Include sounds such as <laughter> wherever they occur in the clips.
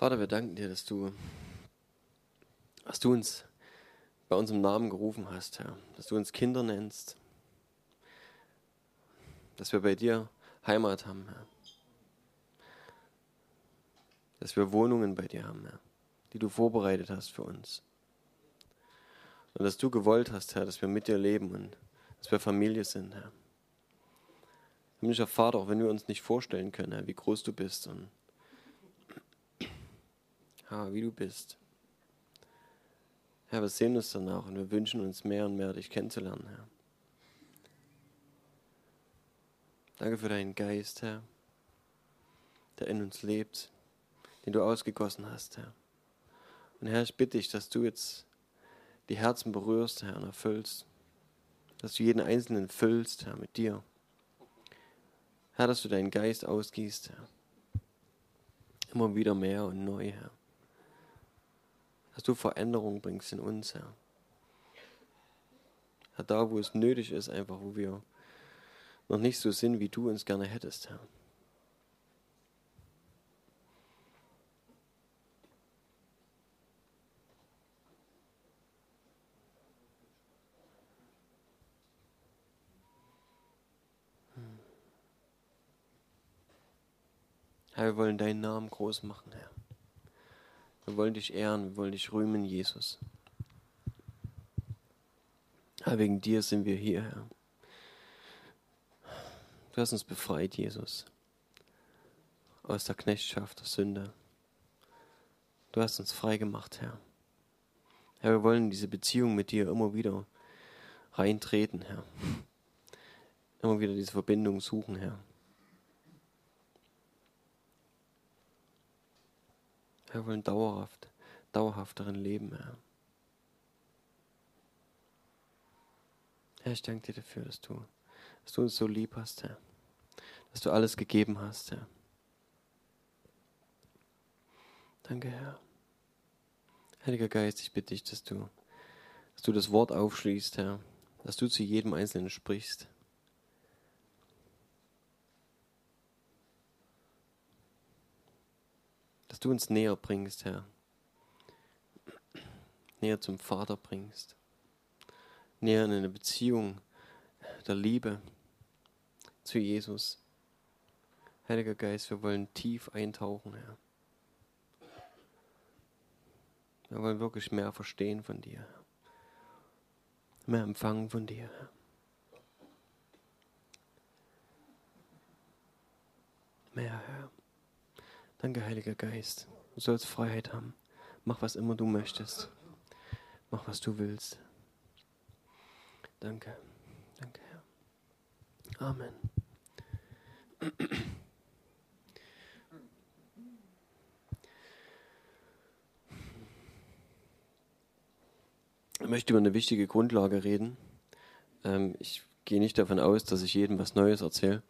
Vater, wir danken dir, dass du, dass du uns bei unserem Namen gerufen hast, Herr. Dass du uns Kinder nennst. Dass wir bei dir Heimat haben, Herr. Dass wir Wohnungen bei dir haben, Herr, die du vorbereitet hast für uns. Und dass du gewollt hast, Herr, dass wir mit dir leben und dass wir Familie sind, Herr. Himmlischer Vater, auch wenn wir uns nicht vorstellen können, Herr, wie groß du bist und Herr, wie du bist. Herr, wir sehen uns danach und wir wünschen uns mehr und mehr dich kennenzulernen, Herr. Danke für deinen Geist, Herr, der in uns lebt, den du ausgegossen hast, Herr. Und Herr, ich bitte dich, dass du jetzt die Herzen berührst, Herr, und erfüllst. Dass du jeden Einzelnen füllst, Herr, mit dir. Herr, dass du deinen Geist ausgießt, Herr. Immer wieder mehr und neu, Herr. Dass du Veränderung bringst in uns, Herr. Herr, da wo es nötig ist, einfach wo wir noch nicht so sind, wie du uns gerne hättest, Herr. Herr, wir wollen deinen Namen groß machen, Herr. Wir wollen dich ehren, wir wollen dich rühmen, Jesus. Herr, wegen dir sind wir hier, Herr. Du hast uns befreit, Jesus, aus der Knechtschaft der Sünde. Du hast uns frei gemacht, Herr. Herr, wir wollen in diese Beziehung mit dir immer wieder reintreten, Herr. Immer wieder diese Verbindung suchen, Herr. Wir wollen dauerhaft, dauerhaft darin leben, Herr. Herr, ich danke dir dafür, dass du, dass du uns so lieb hast, Herr. Dass du alles gegeben hast, Herr. Danke, Herr. Heiliger Geist, ich bitte dich, dass du, dass du das Wort aufschließt, Herr. Dass du zu jedem Einzelnen sprichst. Dass du uns näher bringst, Herr. Näher zum Vater bringst. Näher in eine Beziehung der Liebe zu Jesus. Heiliger Geist, wir wollen tief eintauchen, Herr. Wir wollen wirklich mehr verstehen von dir. Mehr empfangen von dir, Herr. Mehr, Herr. Danke, Heiliger Geist. Du sollst Freiheit haben. Mach, was immer du möchtest. Mach, was du willst. Danke. Danke, Herr. Amen. Ich möchte über eine wichtige Grundlage reden. Ähm, ich gehe nicht davon aus, dass ich jedem was Neues erzähle.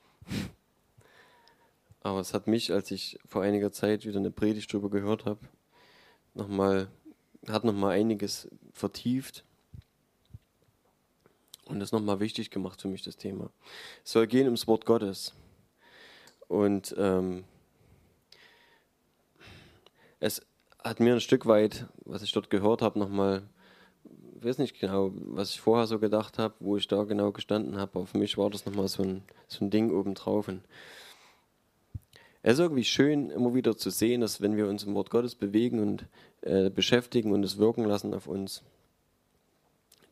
Aber es hat mich, als ich vor einiger Zeit wieder eine Predigt darüber gehört habe, nochmal, hat nochmal einiges vertieft und das nochmal wichtig gemacht für mich, das Thema. Es soll gehen ums Wort Gottes. Und ähm, es hat mir ein Stück weit, was ich dort gehört habe, nochmal, ich weiß nicht genau, was ich vorher so gedacht habe, wo ich da genau gestanden habe, aber für mich war das nochmal so ein, so ein Ding obendrauf. Und es ist irgendwie schön, immer wieder zu sehen, dass wenn wir uns im Wort Gottes bewegen und äh, beschäftigen und es wirken lassen auf uns,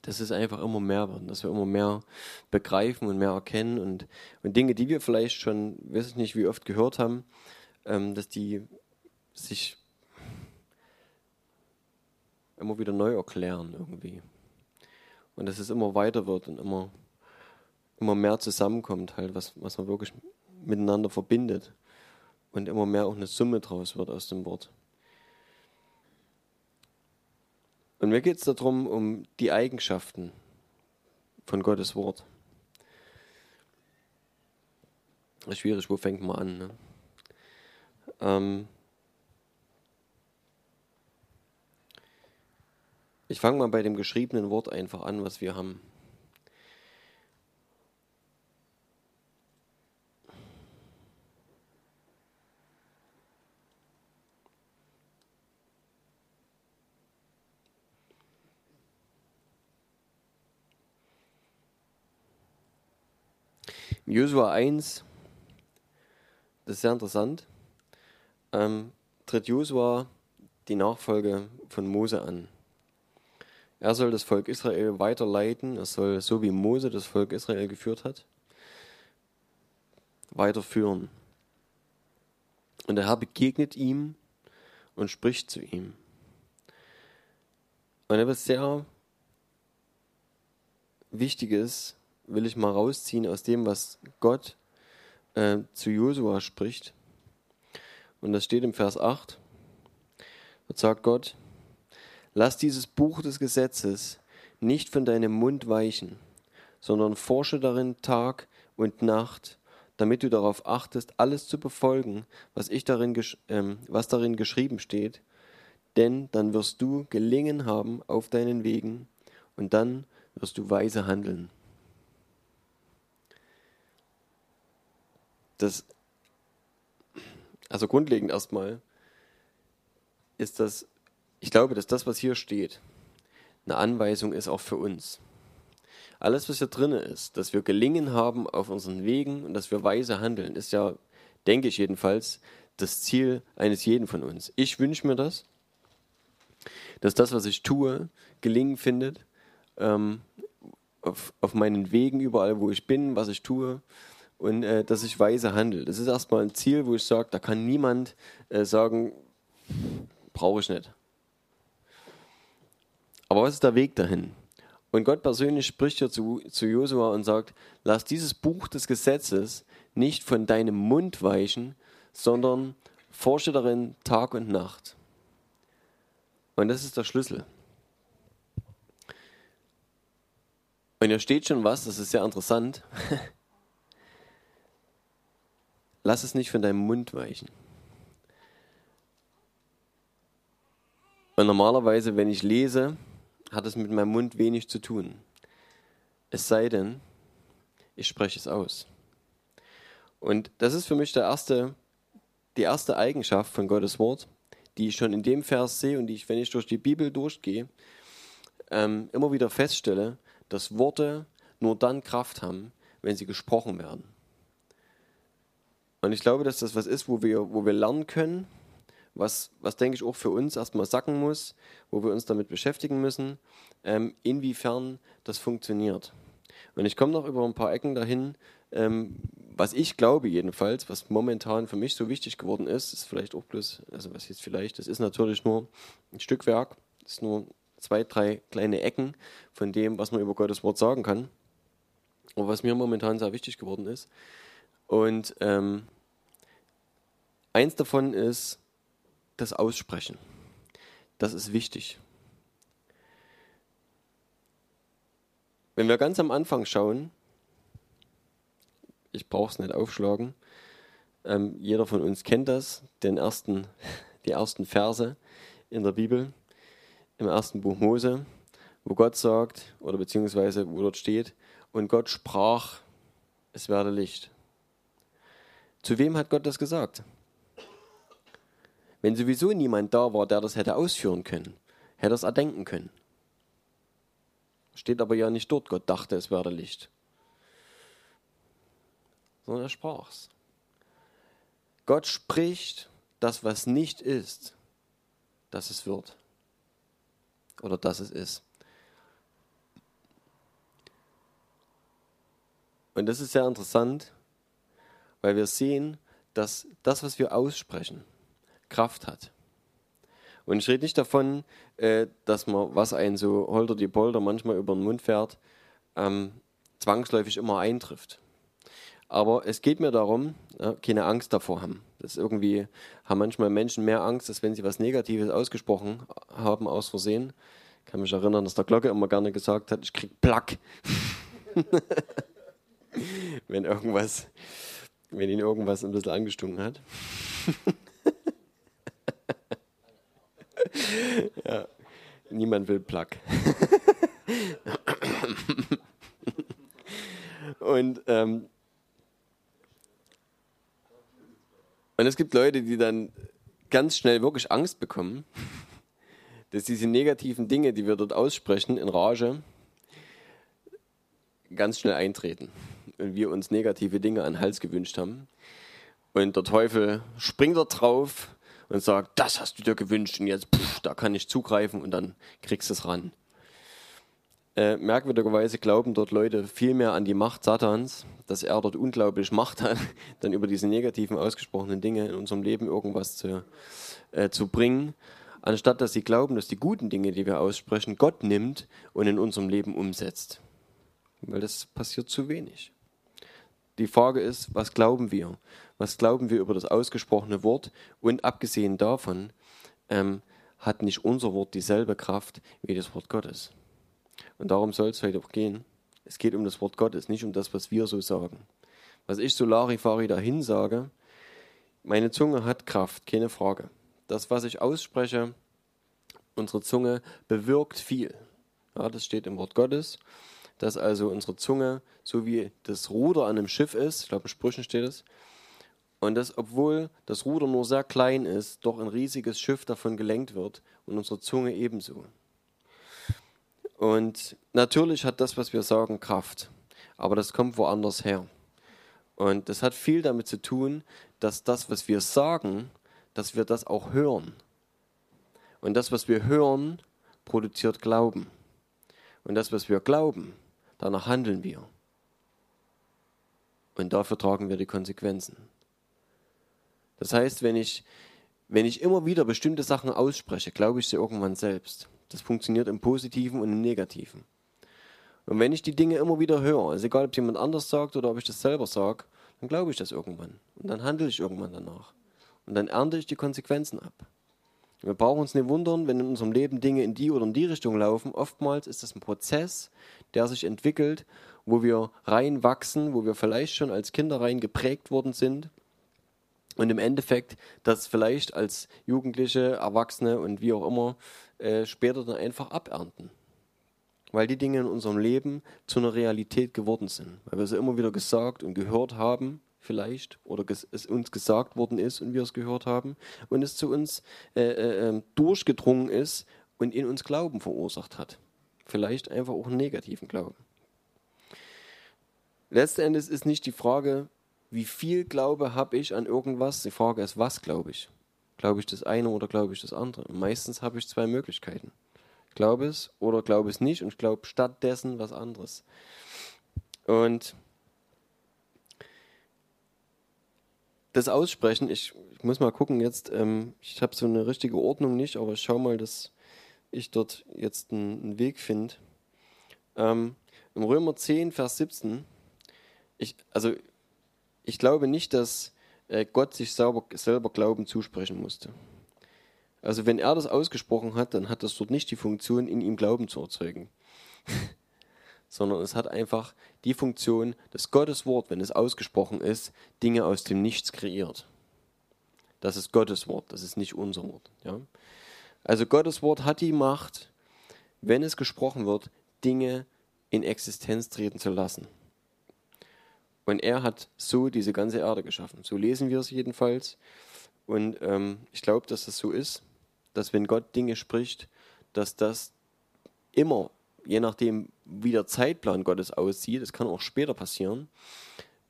dass es einfach immer mehr wird, dass wir immer mehr begreifen und mehr erkennen und, und Dinge, die wir vielleicht schon, weiß ich nicht, wie oft gehört haben, ähm, dass die sich immer wieder neu erklären irgendwie. Und dass es immer weiter wird und immer, immer mehr zusammenkommt, halt, was, was man wirklich miteinander verbindet und immer mehr auch eine Summe draus wird aus dem Wort. Und mir geht es darum, um die Eigenschaften von Gottes Wort. Schwierig, wo fängt man an? Ne? Ähm ich fange mal bei dem geschriebenen Wort einfach an, was wir haben. Josua 1, das ist sehr interessant, ähm, tritt Josua die Nachfolge von Mose an. Er soll das Volk Israel weiterleiten, er soll, so wie Mose das Volk Israel geführt hat, weiterführen. Und der Herr begegnet ihm und spricht zu ihm. Und etwas sehr Wichtiges will ich mal rausziehen aus dem, was Gott äh, zu Josua spricht. Und das steht im Vers 8. Dort sagt Gott, lass dieses Buch des Gesetzes nicht von deinem Mund weichen, sondern forsche darin Tag und Nacht, damit du darauf achtest, alles zu befolgen, was, ich darin, äh, was darin geschrieben steht, denn dann wirst du gelingen haben auf deinen Wegen und dann wirst du weise handeln. Das, also grundlegend erstmal, ist das, ich glaube, dass das, was hier steht, eine Anweisung ist auch für uns. Alles, was hier drin ist, dass wir gelingen haben auf unseren Wegen und dass wir weise handeln, ist ja, denke ich jedenfalls, das Ziel eines jeden von uns. Ich wünsche mir das, dass das, was ich tue, gelingen findet, ähm, auf, auf meinen Wegen überall, wo ich bin, was ich tue und äh, dass ich weise handle. Das ist erstmal ein Ziel, wo ich sage, da kann niemand äh, sagen, brauche ich nicht. Aber was ist der Weg dahin? Und Gott persönlich spricht hier zu, zu Josua und sagt, lass dieses Buch des Gesetzes nicht von deinem Mund weichen, sondern forsche darin Tag und Nacht. Und das ist der Schlüssel. Und hier steht schon was, das ist sehr interessant. <laughs> Lass es nicht von deinem Mund weichen. Und normalerweise, wenn ich lese, hat es mit meinem Mund wenig zu tun. Es sei denn, ich spreche es aus. Und das ist für mich der erste, die erste Eigenschaft von Gottes Wort, die ich schon in dem Vers sehe und die ich, wenn ich durch die Bibel durchgehe, ähm, immer wieder feststelle, dass Worte nur dann Kraft haben, wenn sie gesprochen werden. Und ich glaube, dass das was ist, wo wir, wo wir lernen können, was, was denke ich auch für uns erstmal sacken muss, wo wir uns damit beschäftigen müssen, ähm, inwiefern das funktioniert. Und ich komme noch über ein paar Ecken dahin, ähm, was ich glaube jedenfalls, was momentan für mich so wichtig geworden ist, ist vielleicht auch bloß, also was jetzt vielleicht, das ist natürlich nur ein Stückwerk, ist nur zwei, drei kleine Ecken von dem, was man über Gottes Wort sagen kann. Und was mir momentan sehr wichtig geworden ist. Und ähm, eins davon ist, das Aussprechen. Das ist wichtig. Wenn wir ganz am Anfang schauen, ich brauche es nicht aufschlagen, ähm, jeder von uns kennt das, den ersten, <laughs> die ersten Verse in der Bibel, im ersten Buch Mose, wo Gott sagt, oder beziehungsweise wo dort steht, und Gott sprach, es werde Licht. Zu wem hat Gott das gesagt? Wenn sowieso niemand da war, der das hätte ausführen können, hätte er es erdenken können. Steht aber ja nicht dort, Gott dachte, es werde Licht. Sondern er sprach's. Gott spricht das, was nicht ist, dass es wird. Oder dass es ist. Und das ist sehr interessant, weil wir sehen, dass das, was wir aussprechen, Kraft hat. Und ich rede nicht davon, äh, dass man, was einen so holter die Polter manchmal über den Mund fährt, ähm, zwangsläufig immer eintrifft. Aber es geht mir darum, keine Angst davor haben. Das irgendwie haben manchmal Menschen mehr Angst, als wenn sie was Negatives ausgesprochen haben aus Versehen. Ich kann mich erinnern, dass der Glocke immer gerne gesagt hat, ich krieg Plack. <laughs> wenn irgendwas, wenn ihn irgendwas ein bisschen angestunken hat. <laughs> ja. Niemand will Plug. <laughs> und, ähm, und es gibt Leute, die dann ganz schnell wirklich Angst bekommen, dass diese negativen Dinge, die wir dort aussprechen, in Rage, ganz schnell eintreten. Und wir uns negative Dinge an den Hals gewünscht haben. Und der Teufel springt da drauf und sagt, das hast du dir gewünscht und jetzt, pff, da kann ich zugreifen und dann kriegst du es ran. Äh, merkwürdigerweise glauben dort Leute viel mehr an die Macht Satans, dass er dort unglaublich Macht hat, <laughs> dann über diese negativen ausgesprochenen Dinge in unserem Leben irgendwas zu, äh, zu bringen, anstatt dass sie glauben, dass die guten Dinge, die wir aussprechen, Gott nimmt und in unserem Leben umsetzt. Weil das passiert zu wenig. Die Frage ist, was glauben wir? Was glauben wir über das ausgesprochene Wort? Und abgesehen davon ähm, hat nicht unser Wort dieselbe Kraft wie das Wort Gottes. Und darum soll es heute auch gehen. Es geht um das Wort Gottes, nicht um das, was wir so sagen. Was ich so Larifari dahin sage, meine Zunge hat Kraft, keine Frage. Das, was ich ausspreche, unsere Zunge bewirkt viel. Ja, das steht im Wort Gottes, dass also unsere Zunge so wie das Ruder an einem Schiff ist, ich glaube in Sprüchen steht es, und dass, obwohl das Ruder nur sehr klein ist, doch ein riesiges Schiff davon gelenkt wird und unsere Zunge ebenso. Und natürlich hat das, was wir sagen, Kraft. Aber das kommt woanders her. Und das hat viel damit zu tun, dass das, was wir sagen, dass wir das auch hören. Und das, was wir hören, produziert Glauben. Und das, was wir glauben, danach handeln wir. Und dafür tragen wir die Konsequenzen. Das heißt, wenn ich, wenn ich immer wieder bestimmte Sachen ausspreche, glaube ich sie irgendwann selbst. Das funktioniert im Positiven und im Negativen. Und wenn ich die Dinge immer wieder höre, also egal ob jemand anders sagt oder ob ich das selber sage, dann glaube ich das irgendwann. Und dann handle ich irgendwann danach. Und dann ernte ich die Konsequenzen ab. Wir brauchen uns nicht wundern, wenn in unserem Leben Dinge in die oder in die Richtung laufen. Oftmals ist das ein Prozess, der sich entwickelt, wo wir reinwachsen, wo wir vielleicht schon als Kinder rein geprägt worden sind und im Endeffekt das vielleicht als Jugendliche, Erwachsene und wie auch immer äh, später dann einfach abernten. Weil die Dinge in unserem Leben zu einer Realität geworden sind. Weil wir sie immer wieder gesagt und gehört haben, vielleicht, oder es uns gesagt worden ist und wir es gehört haben, und es zu uns äh, äh, ähm, durchgedrungen ist und in uns Glauben verursacht hat. Vielleicht einfach auch einen negativen Glauben. Letzten Endes ist nicht die Frage, wie viel Glaube habe ich an irgendwas, die Frage ist, was glaube ich? Glaube ich das eine oder glaube ich das andere? Und meistens habe ich zwei Möglichkeiten. Ich glaube es oder glaube es nicht und ich glaube stattdessen was anderes. Und das Aussprechen, ich, ich muss mal gucken jetzt, ähm, ich habe so eine richtige Ordnung nicht, aber ich schaue mal, dass ich dort jetzt einen, einen Weg finde. Ähm, Im Römer 10, Vers 17, ich, also ich glaube nicht, dass äh, Gott sich selber, selber Glauben zusprechen musste. Also wenn er das ausgesprochen hat, dann hat das dort nicht die Funktion, in ihm Glauben zu erzeugen. <laughs> Sondern es hat einfach die Funktion, dass Gottes Wort, wenn es ausgesprochen ist, Dinge aus dem Nichts kreiert. Das ist Gottes Wort, das ist nicht unser Wort. Ja? Also Gottes Wort hat die Macht, wenn es gesprochen wird, Dinge in Existenz treten zu lassen. Und er hat so diese ganze Erde geschaffen. So lesen wir es jedenfalls. Und ähm, ich glaube, dass das so ist, dass wenn Gott Dinge spricht, dass das immer, je nachdem, wie der Zeitplan Gottes aussieht, das kann auch später passieren,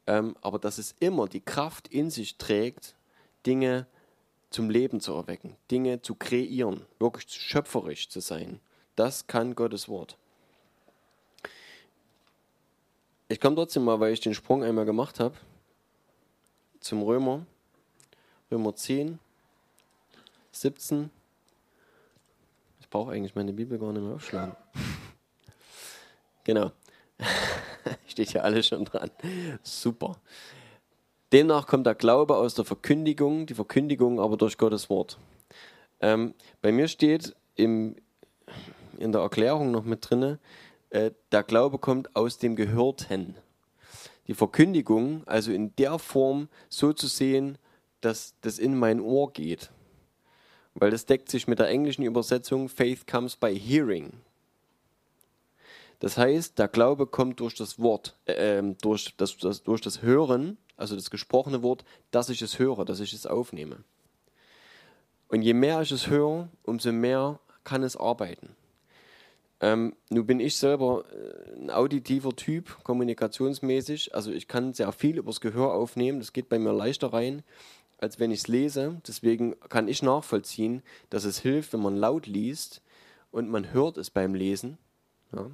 ähm, aber dass es immer die Kraft in sich trägt, Dinge zum Leben zu erwecken, Dinge zu kreieren, wirklich schöpferisch zu sein. Das kann Gottes Wort. Ich komme trotzdem mal, weil ich den Sprung einmal gemacht habe, zum Römer. Römer 10, 17. Ich brauche eigentlich meine Bibel gar nicht mehr aufschlagen. Genau. <laughs> Steht ja alles schon dran. Super. Demnach kommt der Glaube aus der Verkündigung, die Verkündigung aber durch Gottes Wort. Ähm, bei mir steht im, in der Erklärung noch mit drinne, äh, der Glaube kommt aus dem Gehörten. Die Verkündigung, also in der Form so zu sehen, dass das in mein Ohr geht. Weil das deckt sich mit der englischen Übersetzung Faith comes by hearing. Das heißt, der Glaube kommt durch das Wort, äh, ähm, durch, das, das, durch das Hören, also das gesprochene Wort, dass ich es höre, dass ich es aufnehme. Und je mehr ich es höre, umso mehr kann es arbeiten. Ähm, nun bin ich selber äh, ein auditiver Typ, kommunikationsmäßig. Also ich kann sehr viel übers Gehör aufnehmen. Das geht bei mir leichter rein, als wenn ich es lese. Deswegen kann ich nachvollziehen, dass es hilft, wenn man laut liest und man hört es beim Lesen. Ja.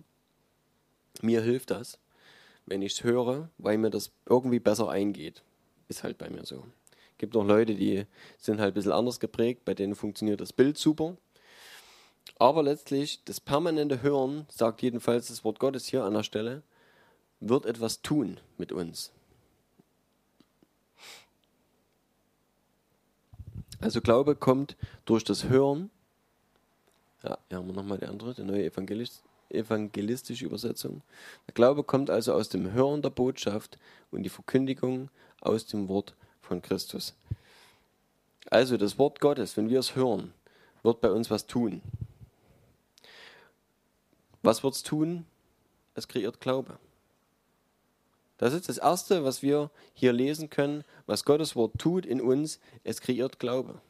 Mir hilft das, wenn ich es höre, weil mir das irgendwie besser eingeht. Ist halt bei mir so. Gibt auch Leute, die sind halt ein bisschen anders geprägt, bei denen funktioniert das Bild super. Aber letztlich, das permanente Hören, sagt jedenfalls das Wort Gottes hier an der Stelle, wird etwas tun mit uns. Also Glaube kommt durch das Hören. Ja, hier haben wir nochmal die andere, die neue Evangelist, evangelistische Übersetzung. Der Glaube kommt also aus dem Hören der Botschaft und die Verkündigung aus dem Wort von Christus. Also das Wort Gottes, wenn wir es hören, wird bei uns was tun. Was wird es tun? Es kreiert Glaube. Das ist das Erste, was wir hier lesen können, was Gottes Wort tut in uns. Es kreiert Glaube.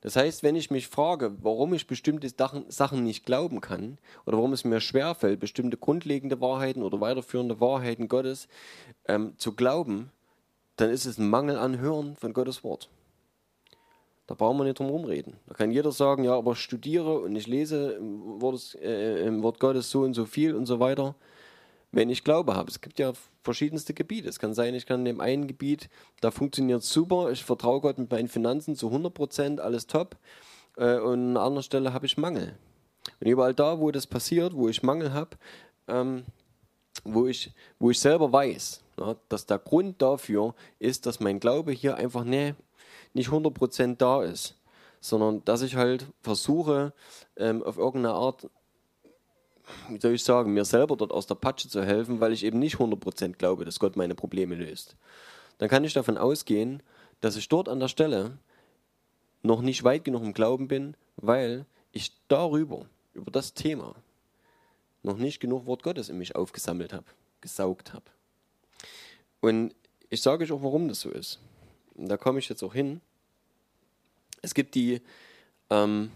Das heißt, wenn ich mich frage, warum ich bestimmte Sachen nicht glauben kann oder warum es mir schwerfällt, bestimmte grundlegende Wahrheiten oder weiterführende Wahrheiten Gottes ähm, zu glauben, dann ist es ein Mangel an Hören von Gottes Wort. Da brauchen wir nicht drum rumreden. Da kann jeder sagen, ja, aber ich studiere und ich lese im Wort, äh, im Wort Gottes so und so viel und so weiter. Wenn ich Glaube habe. Es gibt ja verschiedenste Gebiete. Es kann sein, ich kann in dem einen Gebiet, da funktioniert es super, ich vertraue Gott mit meinen Finanzen zu 100 Prozent, alles top. Äh, und an einer anderen Stelle habe ich Mangel. Und überall da, wo das passiert, wo ich Mangel habe, ähm, wo, ich, wo ich selber weiß, na, dass der Grund dafür ist, dass mein Glaube hier einfach ne, nicht 100% da ist, sondern dass ich halt versuche, ähm, auf irgendeine Art, wie soll ich sagen, mir selber dort aus der Patsche zu helfen, weil ich eben nicht 100% glaube, dass Gott meine Probleme löst. Dann kann ich davon ausgehen, dass ich dort an der Stelle noch nicht weit genug im Glauben bin, weil ich darüber, über das Thema, noch nicht genug Wort Gottes in mich aufgesammelt habe, gesaugt habe. Und ich sage euch auch, warum das so ist und da komme ich jetzt auch hin, es gibt die, ähm,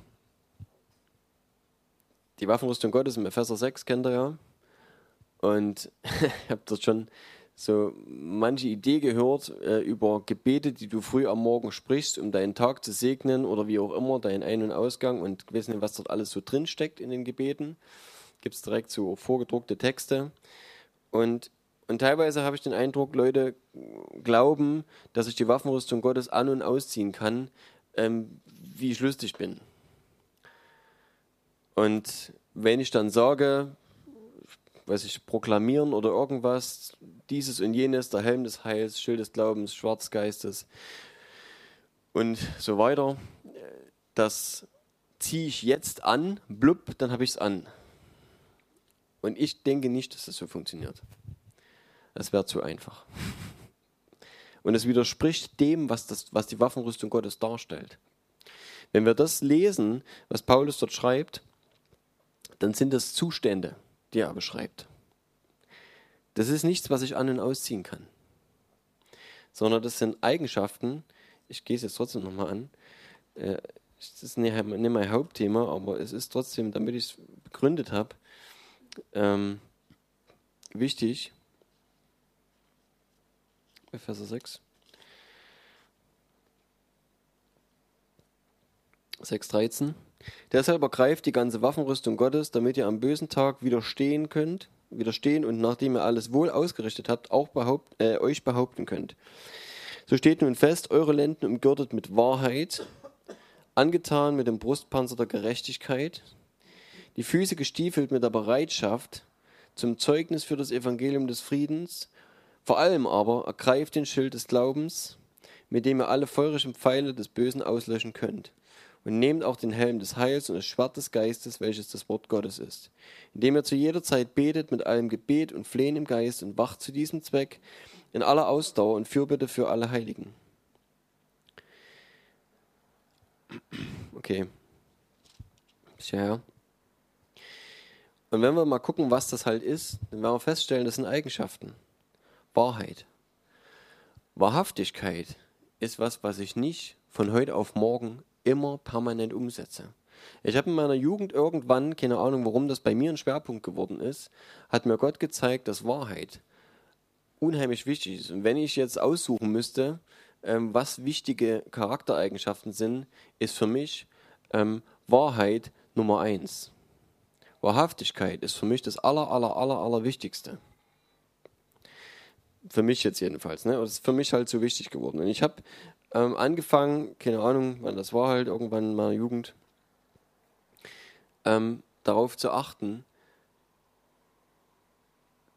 die Waffenrüstung Gottes im Epheser 6, kennt ihr ja. Und <laughs> ich habe dort schon so manche Idee gehört äh, über Gebete, die du früh am Morgen sprichst, um deinen Tag zu segnen oder wie auch immer, deinen Ein- und Ausgang und wissen was dort alles so drin steckt in den Gebeten. Gibt es direkt so vorgedruckte Texte. Und und teilweise habe ich den Eindruck, Leute glauben, dass ich die Waffenrüstung Gottes an- und ausziehen kann, ähm, wie ich lustig bin. Und wenn ich dann sage, weiß ich, proklamieren oder irgendwas, dieses und jenes, der Helm des Heils, Schild des Glaubens, Schwarzgeistes und so weiter, das ziehe ich jetzt an, blub, dann habe ich es an. Und ich denke nicht, dass das so funktioniert. Das wäre zu einfach. <laughs> Und es widerspricht dem, was, das, was die Waffenrüstung Gottes darstellt. Wenn wir das lesen, was Paulus dort schreibt, dann sind das Zustände, die er beschreibt. Das ist nichts, was ich an- und ausziehen kann, sondern das sind Eigenschaften, ich gehe es jetzt trotzdem nochmal an, äh, das ist nicht mein Hauptthema, aber es ist trotzdem, damit ich es begründet habe, ähm, wichtig, Epheser 6. 6,13. Deshalb ergreift die ganze Waffenrüstung Gottes, damit ihr am bösen Tag widerstehen könnt, widerstehen und nachdem ihr alles wohl ausgerichtet habt, auch behaupt, äh, euch behaupten könnt. So steht nun fest, eure Lenden umgürtet mit Wahrheit, angetan mit dem Brustpanzer der Gerechtigkeit, die Füße gestiefelt mit der Bereitschaft zum Zeugnis für das Evangelium des Friedens vor allem aber ergreift den Schild des Glaubens, mit dem ihr alle feurigen Pfeile des Bösen auslöschen könnt. Und nehmt auch den Helm des Heils und das Schwert des Geistes, welches das Wort Gottes ist, indem ihr zu jeder Zeit betet mit allem Gebet und Flehen im Geist und wacht zu diesem Zweck in aller Ausdauer und Fürbitte für alle Heiligen. Okay. Tja. Und wenn wir mal gucken, was das halt ist, dann werden wir feststellen, das sind Eigenschaften. Wahrheit. Wahrhaftigkeit ist was, was ich nicht von heute auf morgen immer permanent umsetze. Ich habe in meiner Jugend irgendwann, keine Ahnung, warum das bei mir ein Schwerpunkt geworden ist, hat mir Gott gezeigt, dass Wahrheit unheimlich wichtig ist. Und wenn ich jetzt aussuchen müsste, ähm, was wichtige Charaktereigenschaften sind, ist für mich ähm, Wahrheit Nummer eins. Wahrhaftigkeit ist für mich das aller, aller, aller, aller Wichtigste. Für mich jetzt jedenfalls. Ne? Das ist für mich halt so wichtig geworden. Und ich habe ähm, angefangen, keine Ahnung, wann das war halt, irgendwann in meiner Jugend, ähm, darauf zu achten,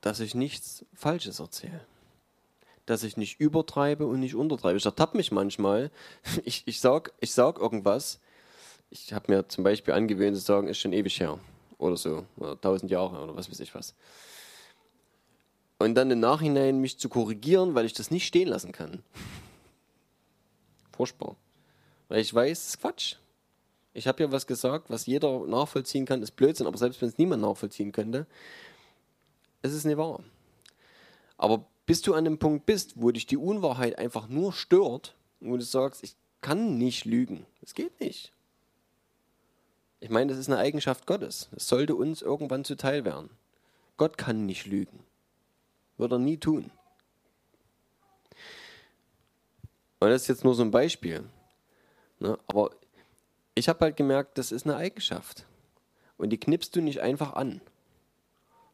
dass ich nichts Falsches erzähle. Dass ich nicht übertreibe und nicht untertreibe. Ich ertappe mich manchmal. <laughs> Ich, ich, sag, ich sag irgendwas. Ich habe mir zum Beispiel angewöhnt zu sagen, ist schon ewig her. Oder so. Oder tausend Jahre oder was weiß ich was. Und dann im Nachhinein mich zu korrigieren, weil ich das nicht stehen lassen kann. <laughs> Furchtbar. Weil ich weiß, das ist Quatsch. Ich habe ja was gesagt, was jeder nachvollziehen kann, ist Blödsinn, aber selbst wenn es niemand nachvollziehen könnte, es ist nicht wahr. Aber bis du an dem Punkt bist, wo dich die Unwahrheit einfach nur stört, wo du sagst, ich kann nicht lügen, es geht nicht. Ich meine, das ist eine Eigenschaft Gottes. Das sollte uns irgendwann zuteil werden. Gott kann nicht lügen. Wird er nie tun. Und das ist jetzt nur so ein Beispiel. Ne? Aber ich habe halt gemerkt, das ist eine Eigenschaft. Und die knippst du nicht einfach an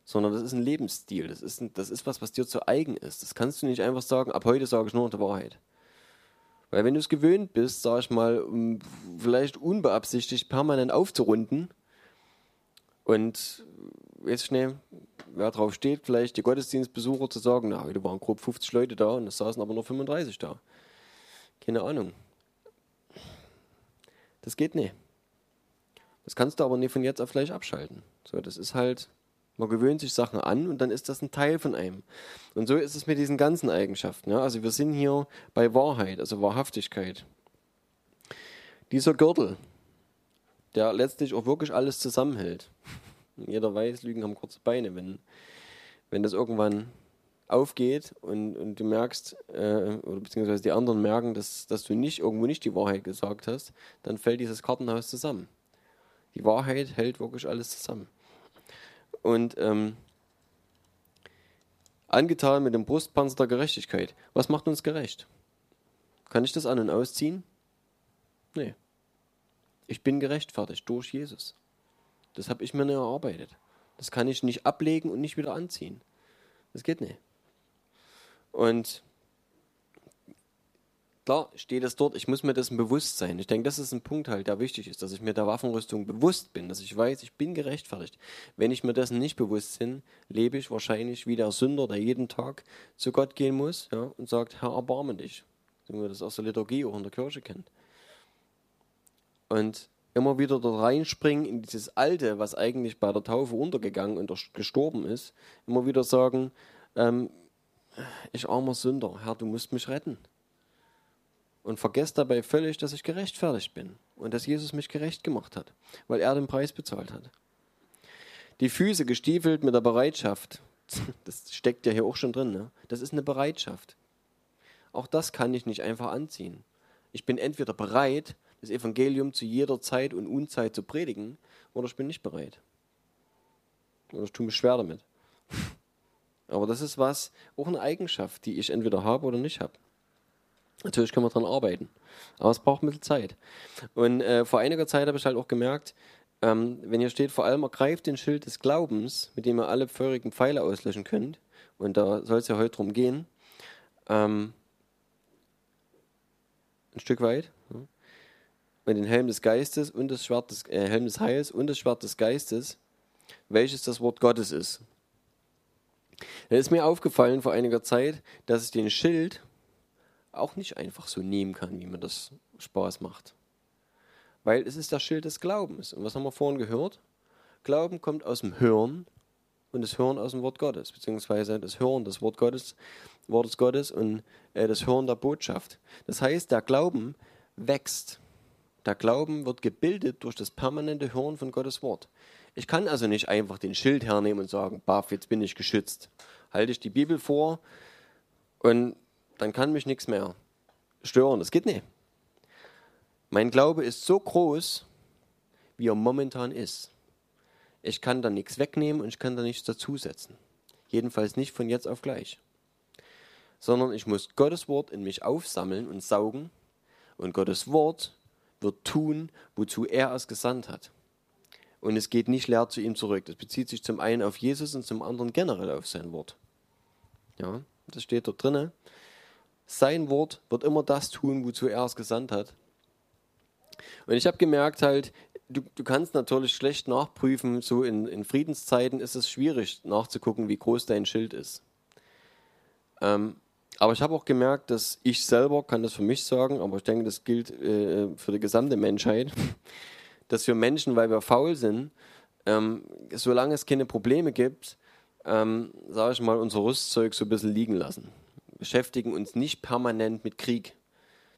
sondern das ist ein Lebensstil. Das ist, ein, das ist was, was dir zu eigen ist. Das kannst du nicht einfach sagen, ab heute sage ich nur die Wahrheit. Weil wenn du es gewöhnt bist, sag ich mal, um vielleicht unbeabsichtigt permanent aufzurunden und jetzt schnell, wer drauf steht, vielleicht die Gottesdienstbesucher zu sagen, na, heute waren grob 50 Leute da und es saßen aber nur 35 da. Keine Ahnung. Das geht nicht. Das kannst du aber nicht von jetzt auf gleich abschalten. So, das ist halt man gewöhnt sich Sachen an und dann ist das ein Teil von einem. Und so ist es mit diesen ganzen Eigenschaften. Ja? Also wir sind hier bei Wahrheit, also Wahrhaftigkeit. Dieser Gürtel, der letztlich auch wirklich alles zusammenhält. Jeder weiß, Lügen haben kurze Beine. Wenn, wenn das irgendwann aufgeht und, und du merkst, äh, oder beziehungsweise die anderen merken, dass, dass du nicht irgendwo nicht die Wahrheit gesagt hast, dann fällt dieses Kartenhaus zusammen. Die Wahrheit hält wirklich alles zusammen und ähm, angetan mit dem Brustpanzer der Gerechtigkeit. Was macht uns gerecht? Kann ich das an und ausziehen? Nee. Ich bin gerechtfertigt durch Jesus. Das habe ich mir nicht erarbeitet. Das kann ich nicht ablegen und nicht wieder anziehen. Das geht nicht. Und Klar steht es dort, ich muss mir dessen bewusst sein. Ich denke, das ist ein Punkt halt, der wichtig ist, dass ich mir der Waffenrüstung bewusst bin, dass ich weiß, ich bin gerechtfertigt. Wenn ich mir dessen nicht bewusst bin, lebe ich wahrscheinlich wie der Sünder, der jeden Tag zu Gott gehen muss ja, und sagt, Herr, erbarme dich. So wie man das aus der Liturgie auch in der Kirche kennt. Und immer wieder dort reinspringen in dieses Alte, was eigentlich bei der Taufe untergegangen und gestorben ist, immer wieder sagen, ähm, ich armer Sünder, Herr, du musst mich retten und vergesst dabei völlig, dass ich gerechtfertigt bin und dass Jesus mich gerecht gemacht hat, weil er den Preis bezahlt hat. Die Füße gestiefelt mit der Bereitschaft, <laughs> das steckt ja hier auch schon drin, ne? das ist eine Bereitschaft. Auch das kann ich nicht einfach anziehen. Ich bin entweder bereit, das Evangelium zu jeder Zeit und Unzeit zu predigen, oder ich bin nicht bereit. Oder ich tue mich schwer damit. Aber das ist was, auch eine Eigenschaft, die ich entweder habe oder nicht habe. Natürlich können wir daran arbeiten, aber es braucht ein bisschen Zeit. Und äh, vor einiger Zeit habe ich halt auch gemerkt, ähm, wenn hier steht, vor allem ergreift den Schild des Glaubens, mit dem ihr alle feurigen Pfeile auslöschen könnt, und da soll es ja heute drum gehen, ähm, ein Stück weit, und den Helm des Geistes und das Schwert des, äh, Helm des Heils und das Schwert des Geistes, welches das Wort Gottes ist. Da ist mir aufgefallen vor einiger Zeit, dass ich den Schild auch nicht einfach so nehmen kann, wie mir das Spaß macht. Weil es ist das Schild des Glaubens. Und was haben wir vorhin gehört? Glauben kommt aus dem Hören und das Hören aus dem Wort Gottes, beziehungsweise das Hören des Wort Gottes, Wortes Gottes und äh, das Hören der Botschaft. Das heißt, der Glauben wächst. Der Glauben wird gebildet durch das permanente Hören von Gottes Wort. Ich kann also nicht einfach den Schild hernehmen und sagen, baff, jetzt bin ich geschützt. Halte ich die Bibel vor und dann kann mich nichts mehr stören. Das geht nicht. Mein Glaube ist so groß wie er momentan ist. Ich kann da nichts wegnehmen und ich kann da nichts dazusetzen. Jedenfalls nicht von jetzt auf gleich. Sondern ich muss Gottes Wort in mich aufsammeln und saugen und Gottes Wort wird tun, wozu er es gesandt hat. Und es geht nicht leer zu ihm zurück. Das bezieht sich zum einen auf Jesus und zum anderen generell auf sein Wort. Ja, das steht dort drinne. Sein Wort wird immer das tun, wozu er es gesandt hat. Und ich habe gemerkt halt, du, du kannst natürlich schlecht nachprüfen, so in, in Friedenszeiten ist es schwierig nachzugucken, wie groß dein Schild ist. Ähm, aber ich habe auch gemerkt, dass ich selber, kann das für mich sagen, aber ich denke, das gilt äh, für die gesamte Menschheit, dass wir Menschen, weil wir faul sind, ähm, solange es keine Probleme gibt, ähm, sage ich mal, unser Rüstzeug so ein bisschen liegen lassen. Beschäftigen uns nicht permanent mit Krieg.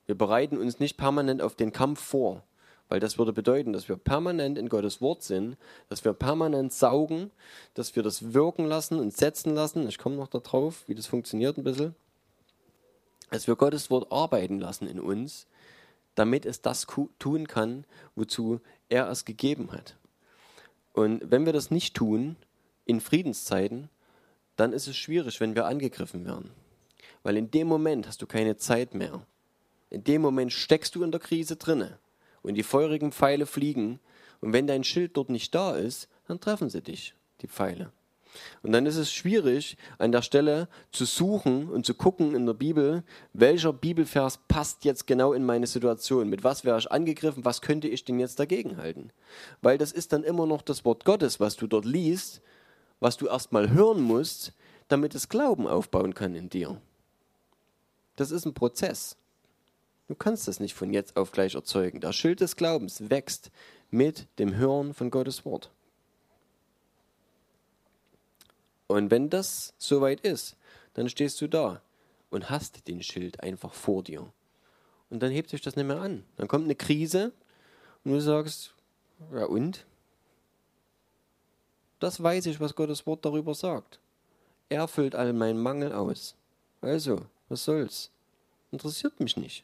Wir bereiten uns nicht permanent auf den Kampf vor, weil das würde bedeuten, dass wir permanent in Gottes Wort sind, dass wir permanent saugen, dass wir das wirken lassen und setzen lassen. Ich komme noch darauf, wie das funktioniert ein bisschen dass wir Gottes Wort arbeiten lassen in uns, damit es das tun kann, wozu er es gegeben hat. Und wenn wir das nicht tun, in Friedenszeiten, dann ist es schwierig, wenn wir angegriffen werden. Weil in dem Moment hast du keine Zeit mehr. In dem Moment steckst du in der Krise drinne und die feurigen Pfeile fliegen. Und wenn dein Schild dort nicht da ist, dann treffen sie dich, die Pfeile. Und dann ist es schwierig, an der Stelle zu suchen und zu gucken in der Bibel, welcher Bibelvers passt jetzt genau in meine Situation. Mit was wäre ich angegriffen? Was könnte ich denn jetzt dagegen halten? Weil das ist dann immer noch das Wort Gottes, was du dort liest, was du erstmal hören musst, damit es Glauben aufbauen kann in dir. Das ist ein Prozess. Du kannst das nicht von jetzt auf gleich erzeugen. Der Schild des Glaubens wächst mit dem Hören von Gottes Wort. Und wenn das soweit ist, dann stehst du da und hast den Schild einfach vor dir. Und dann hebt sich das nicht mehr an. Dann kommt eine Krise und du sagst, ja und? Das weiß ich, was Gottes Wort darüber sagt. Er füllt all meinen Mangel aus. Also, was soll's? Interessiert mich nicht.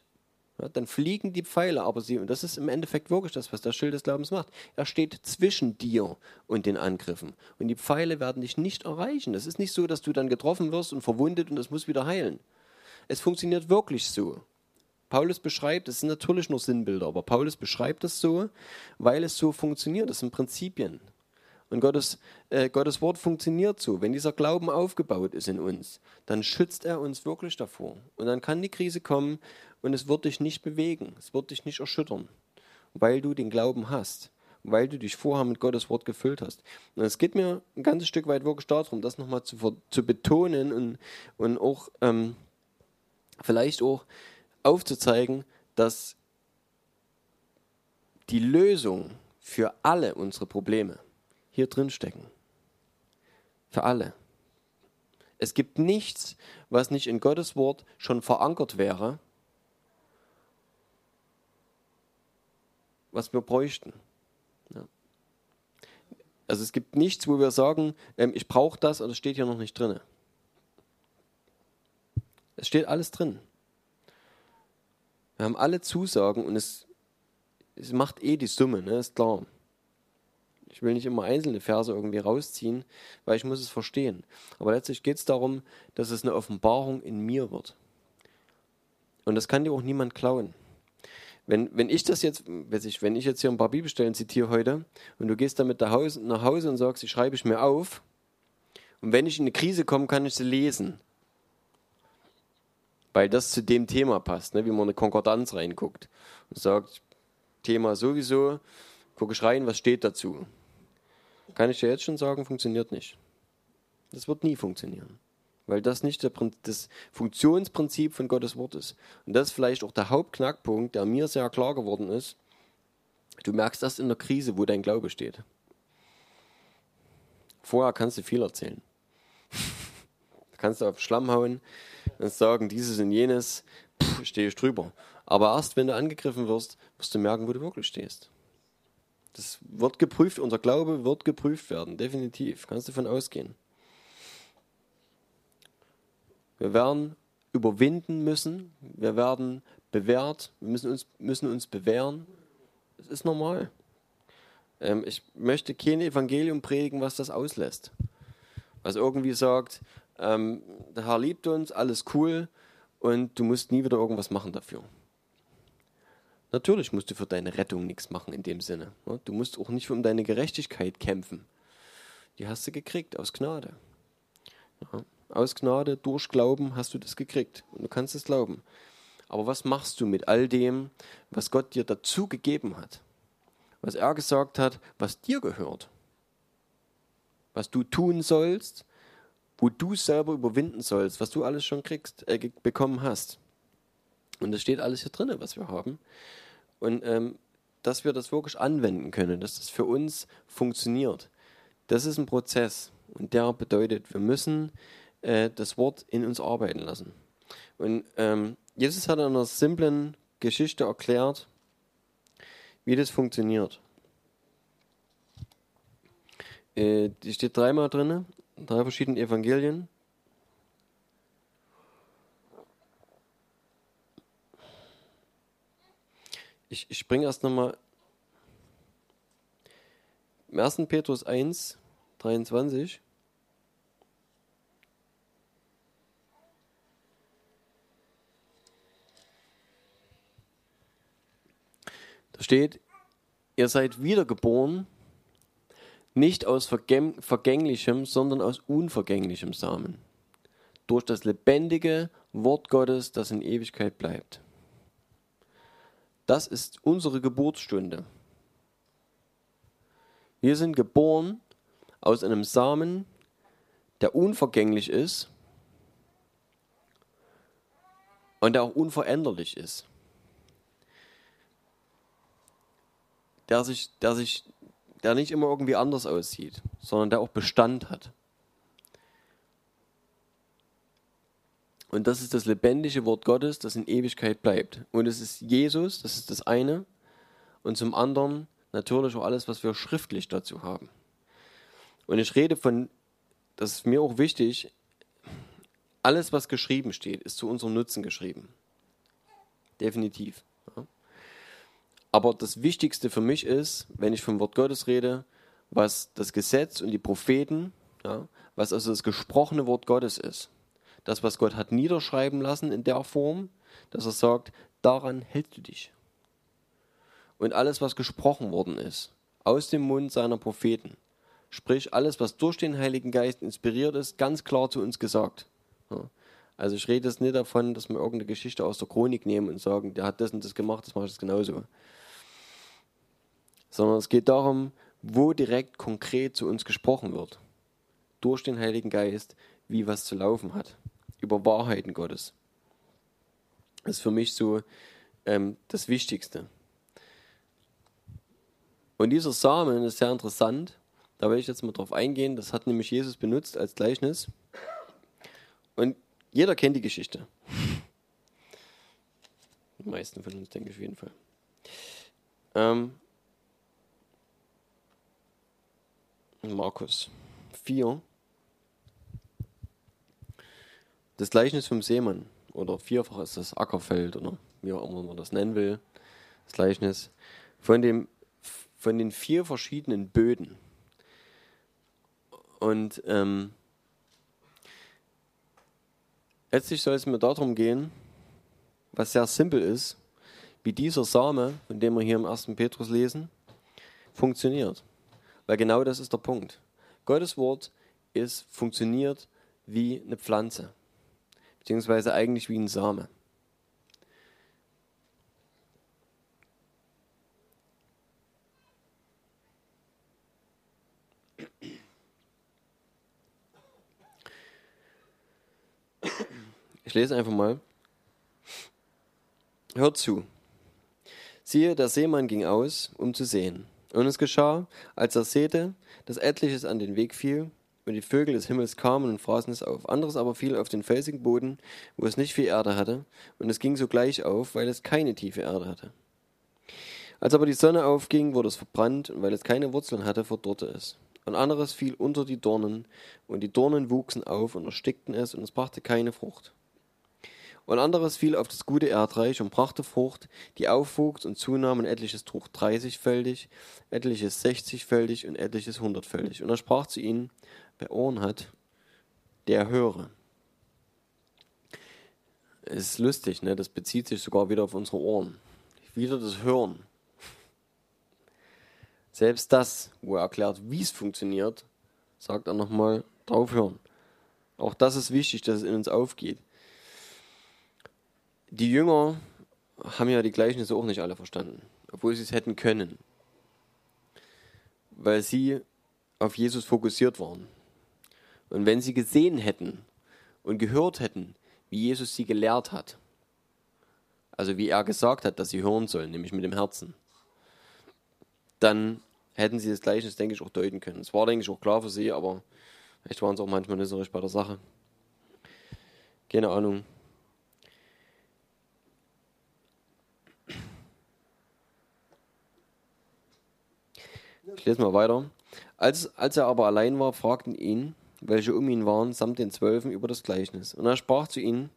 Ja, dann fliegen die Pfeile, aber sie, und das ist im Endeffekt wirklich das, was der Schild des Glaubens macht. Er steht zwischen dir und den Angriffen. Und die Pfeile werden dich nicht erreichen. Es ist nicht so, dass du dann getroffen wirst und verwundet und es muss wieder heilen. Es funktioniert wirklich so. Paulus beschreibt, es sind natürlich nur Sinnbilder, aber Paulus beschreibt es so, weil es so funktioniert. Das sind Prinzipien. Und Gottes, äh, Gottes Wort funktioniert so. Wenn dieser Glauben aufgebaut ist in uns, dann schützt er uns wirklich davor. Und dann kann die Krise kommen und es wird dich nicht bewegen, es wird dich nicht erschüttern, weil du den Glauben hast, weil du dich vorher mit Gottes Wort gefüllt hast. Und es geht mir ein ganzes Stück weit wirklich darum, das nochmal zu, zu betonen und, und auch ähm, vielleicht auch aufzuzeigen, dass die Lösung für alle unsere Probleme hier drin stecken. Für alle. Es gibt nichts, was nicht in Gottes Wort schon verankert wäre, was wir bräuchten. Ja. Also es gibt nichts, wo wir sagen, ähm, ich brauche das und es steht hier noch nicht drin. Es steht alles drin. Wir haben alle Zusagen und es, es macht eh die Summe, ne, ist klar. Ich will nicht immer einzelne Verse irgendwie rausziehen, weil ich muss es verstehen. Aber letztlich geht es darum, dass es eine Offenbarung in mir wird. Und das kann dir auch niemand klauen. Wenn, wenn ich das jetzt, weiß ich, wenn ich jetzt hier ein paar Bibelstellen zitiere heute und du gehst damit nach Hause, und sagst, die schreibe ich mir auf und wenn ich in eine Krise komme, kann ich sie lesen. Weil das zu dem Thema passt, ne? wie man in eine Konkordanz reinguckt und sagt, Thema sowieso, gucke ich rein, was steht dazu kann ich dir jetzt schon sagen, funktioniert nicht. Das wird nie funktionieren. Weil das nicht das Funktionsprinzip von Gottes Wort ist. Und das ist vielleicht auch der Hauptknackpunkt, der mir sehr klar geworden ist. Du merkst das in der Krise, wo dein Glaube steht. Vorher kannst du viel erzählen. da <laughs> kannst du auf Schlamm hauen und sagen, dieses und jenes, stehe ich drüber. Aber erst wenn du angegriffen wirst, wirst du merken, wo du wirklich stehst. Das wird geprüft, unser Glaube wird geprüft werden, definitiv. Kannst du davon ausgehen. Wir werden überwinden müssen, wir werden bewährt, wir müssen uns, müssen uns bewähren. Das ist normal. Ähm, ich möchte kein Evangelium predigen, was das auslässt. Was irgendwie sagt, ähm, der Herr liebt uns, alles cool und du musst nie wieder irgendwas machen dafür. Natürlich musst du für deine Rettung nichts machen in dem Sinne. Ne? Du musst auch nicht um deine Gerechtigkeit kämpfen. Die hast du gekriegt aus Gnade. Ja, aus Gnade, durch Glauben hast du das gekriegt und du kannst es glauben. Aber was machst du mit all dem, was Gott dir dazu gegeben hat? Was er gesagt hat, was dir gehört? Was du tun sollst, wo du selber überwinden sollst, was du alles schon kriegst, äh, bekommen hast. Und das steht alles hier drin, was wir haben. Und ähm, dass wir das wirklich anwenden können, dass das für uns funktioniert. Das ist ein Prozess und der bedeutet, wir müssen äh, das Wort in uns arbeiten lassen. Und ähm, Jesus hat in einer simplen Geschichte erklärt, wie das funktioniert. Äh, die steht dreimal drin, drei verschiedene Evangelien. Ich, ich springe erst nochmal. Im 1. Petrus 1, 23. steht, ihr seid wiedergeboren, nicht aus vergänglichem, sondern aus unvergänglichem Samen, durch das lebendige Wort Gottes, das in Ewigkeit bleibt. Das ist unsere Geburtsstunde. Wir sind geboren aus einem Samen, der unvergänglich ist und der auch unveränderlich ist. Der sich, der sich, der nicht immer irgendwie anders aussieht, sondern der auch Bestand hat. Und das ist das lebendige Wort Gottes, das in Ewigkeit bleibt. Und es ist Jesus, das ist das eine. Und zum anderen natürlich auch alles, was wir schriftlich dazu haben. Und ich rede von, das ist mir auch wichtig, alles, was geschrieben steht, ist zu unserem Nutzen geschrieben. Definitiv. Aber das Wichtigste für mich ist, wenn ich vom Wort Gottes rede, was das Gesetz und die Propheten, ja, was also das gesprochene Wort Gottes ist das, was Gott hat niederschreiben lassen in der Form, dass er sagt, daran hältst du dich. Und alles, was gesprochen worden ist, aus dem Mund seiner Propheten, sprich alles, was durch den Heiligen Geist inspiriert ist, ganz klar zu uns gesagt. Also ich rede jetzt nicht davon, dass wir irgendeine Geschichte aus der Chronik nehmen und sagen, der hat das und das gemacht, das mache ich jetzt genauso. Sondern es geht darum, wo direkt konkret zu uns gesprochen wird. Durch den Heiligen Geist, wie was zu laufen hat über Wahrheiten Gottes. Das ist für mich so ähm, das Wichtigste. Und dieser Samen ist sehr interessant. Da will ich jetzt mal drauf eingehen. Das hat nämlich Jesus benutzt als Gleichnis. Und jeder kennt die Geschichte. Die meisten von uns, denke ich auf jeden Fall. Ähm, Markus 4, das Gleichnis vom Seemann oder vierfach ist das Ackerfeld oder wie auch immer man das nennen will, das Gleichnis von, dem, von den vier verschiedenen Böden. Und ähm, letztlich soll es mir darum gehen, was sehr simpel ist, wie dieser Same, von dem wir hier im 1. Petrus lesen, funktioniert. Weil genau das ist der Punkt. Gottes Wort ist, funktioniert wie eine Pflanze beziehungsweise eigentlich wie ein Same. Ich lese einfach mal. Hört zu. Siehe, der Seemann ging aus, um zu sehen. Und es geschah, als er säte, dass etliches an den Weg fiel, und die Vögel des Himmels kamen und fraßen es auf. Anderes aber fiel auf den felsigen Boden, wo es nicht viel Erde hatte, und es ging sogleich auf, weil es keine tiefe Erde hatte. Als aber die Sonne aufging, wurde es verbrannt, und weil es keine Wurzeln hatte, verdorrte es. Und anderes fiel unter die Dornen, und die Dornen wuchsen auf und erstickten es, und es brachte keine Frucht. Und anderes fiel auf das gute Erdreich und brachte Frucht, die aufwuchs und zunahm und etliches trug dreißigfältig, etliches sechzigfältig und etliches hundertfältig. Und er sprach zu ihnen, wer Ohren hat, der höre. Es ist lustig, ne? das bezieht sich sogar wieder auf unsere Ohren. Wieder das Hören. Selbst das, wo er erklärt, wie es funktioniert, sagt er nochmal draufhören. Auch das ist wichtig, dass es in uns aufgeht. Die Jünger haben ja die Gleichnisse auch nicht alle verstanden, obwohl sie es hätten können, weil sie auf Jesus fokussiert waren. Und wenn sie gesehen hätten und gehört hätten, wie Jesus sie gelehrt hat, also wie er gesagt hat, dass sie hören sollen, nämlich mit dem Herzen, dann hätten sie das Gleichnis, denke ich, auch deuten können. Es war, denke ich, auch klar für sie, aber vielleicht waren sie auch manchmal nicht so richtig bei der Sache. Keine Ahnung. Ich lese mal weiter. Als, als er aber allein war, fragten ihn, welche um ihn waren, samt den Zwölfen über das Gleichnis. Und er sprach zu ihnen,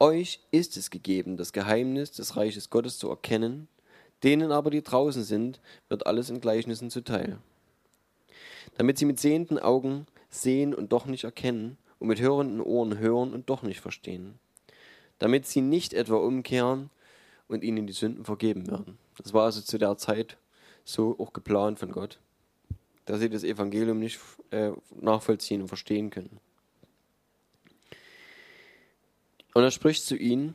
Euch ist es gegeben, das Geheimnis des Reiches Gottes zu erkennen, Denen aber, die draußen sind, wird alles in Gleichnissen zuteil. Damit sie mit sehenden Augen sehen und doch nicht erkennen und mit hörenden Ohren hören und doch nicht verstehen. Damit sie nicht etwa umkehren und ihnen die Sünden vergeben werden. Das war also zu der Zeit so auch geplant von Gott, dass sie das Evangelium nicht äh, nachvollziehen und verstehen können. Und er spricht zu ihnen,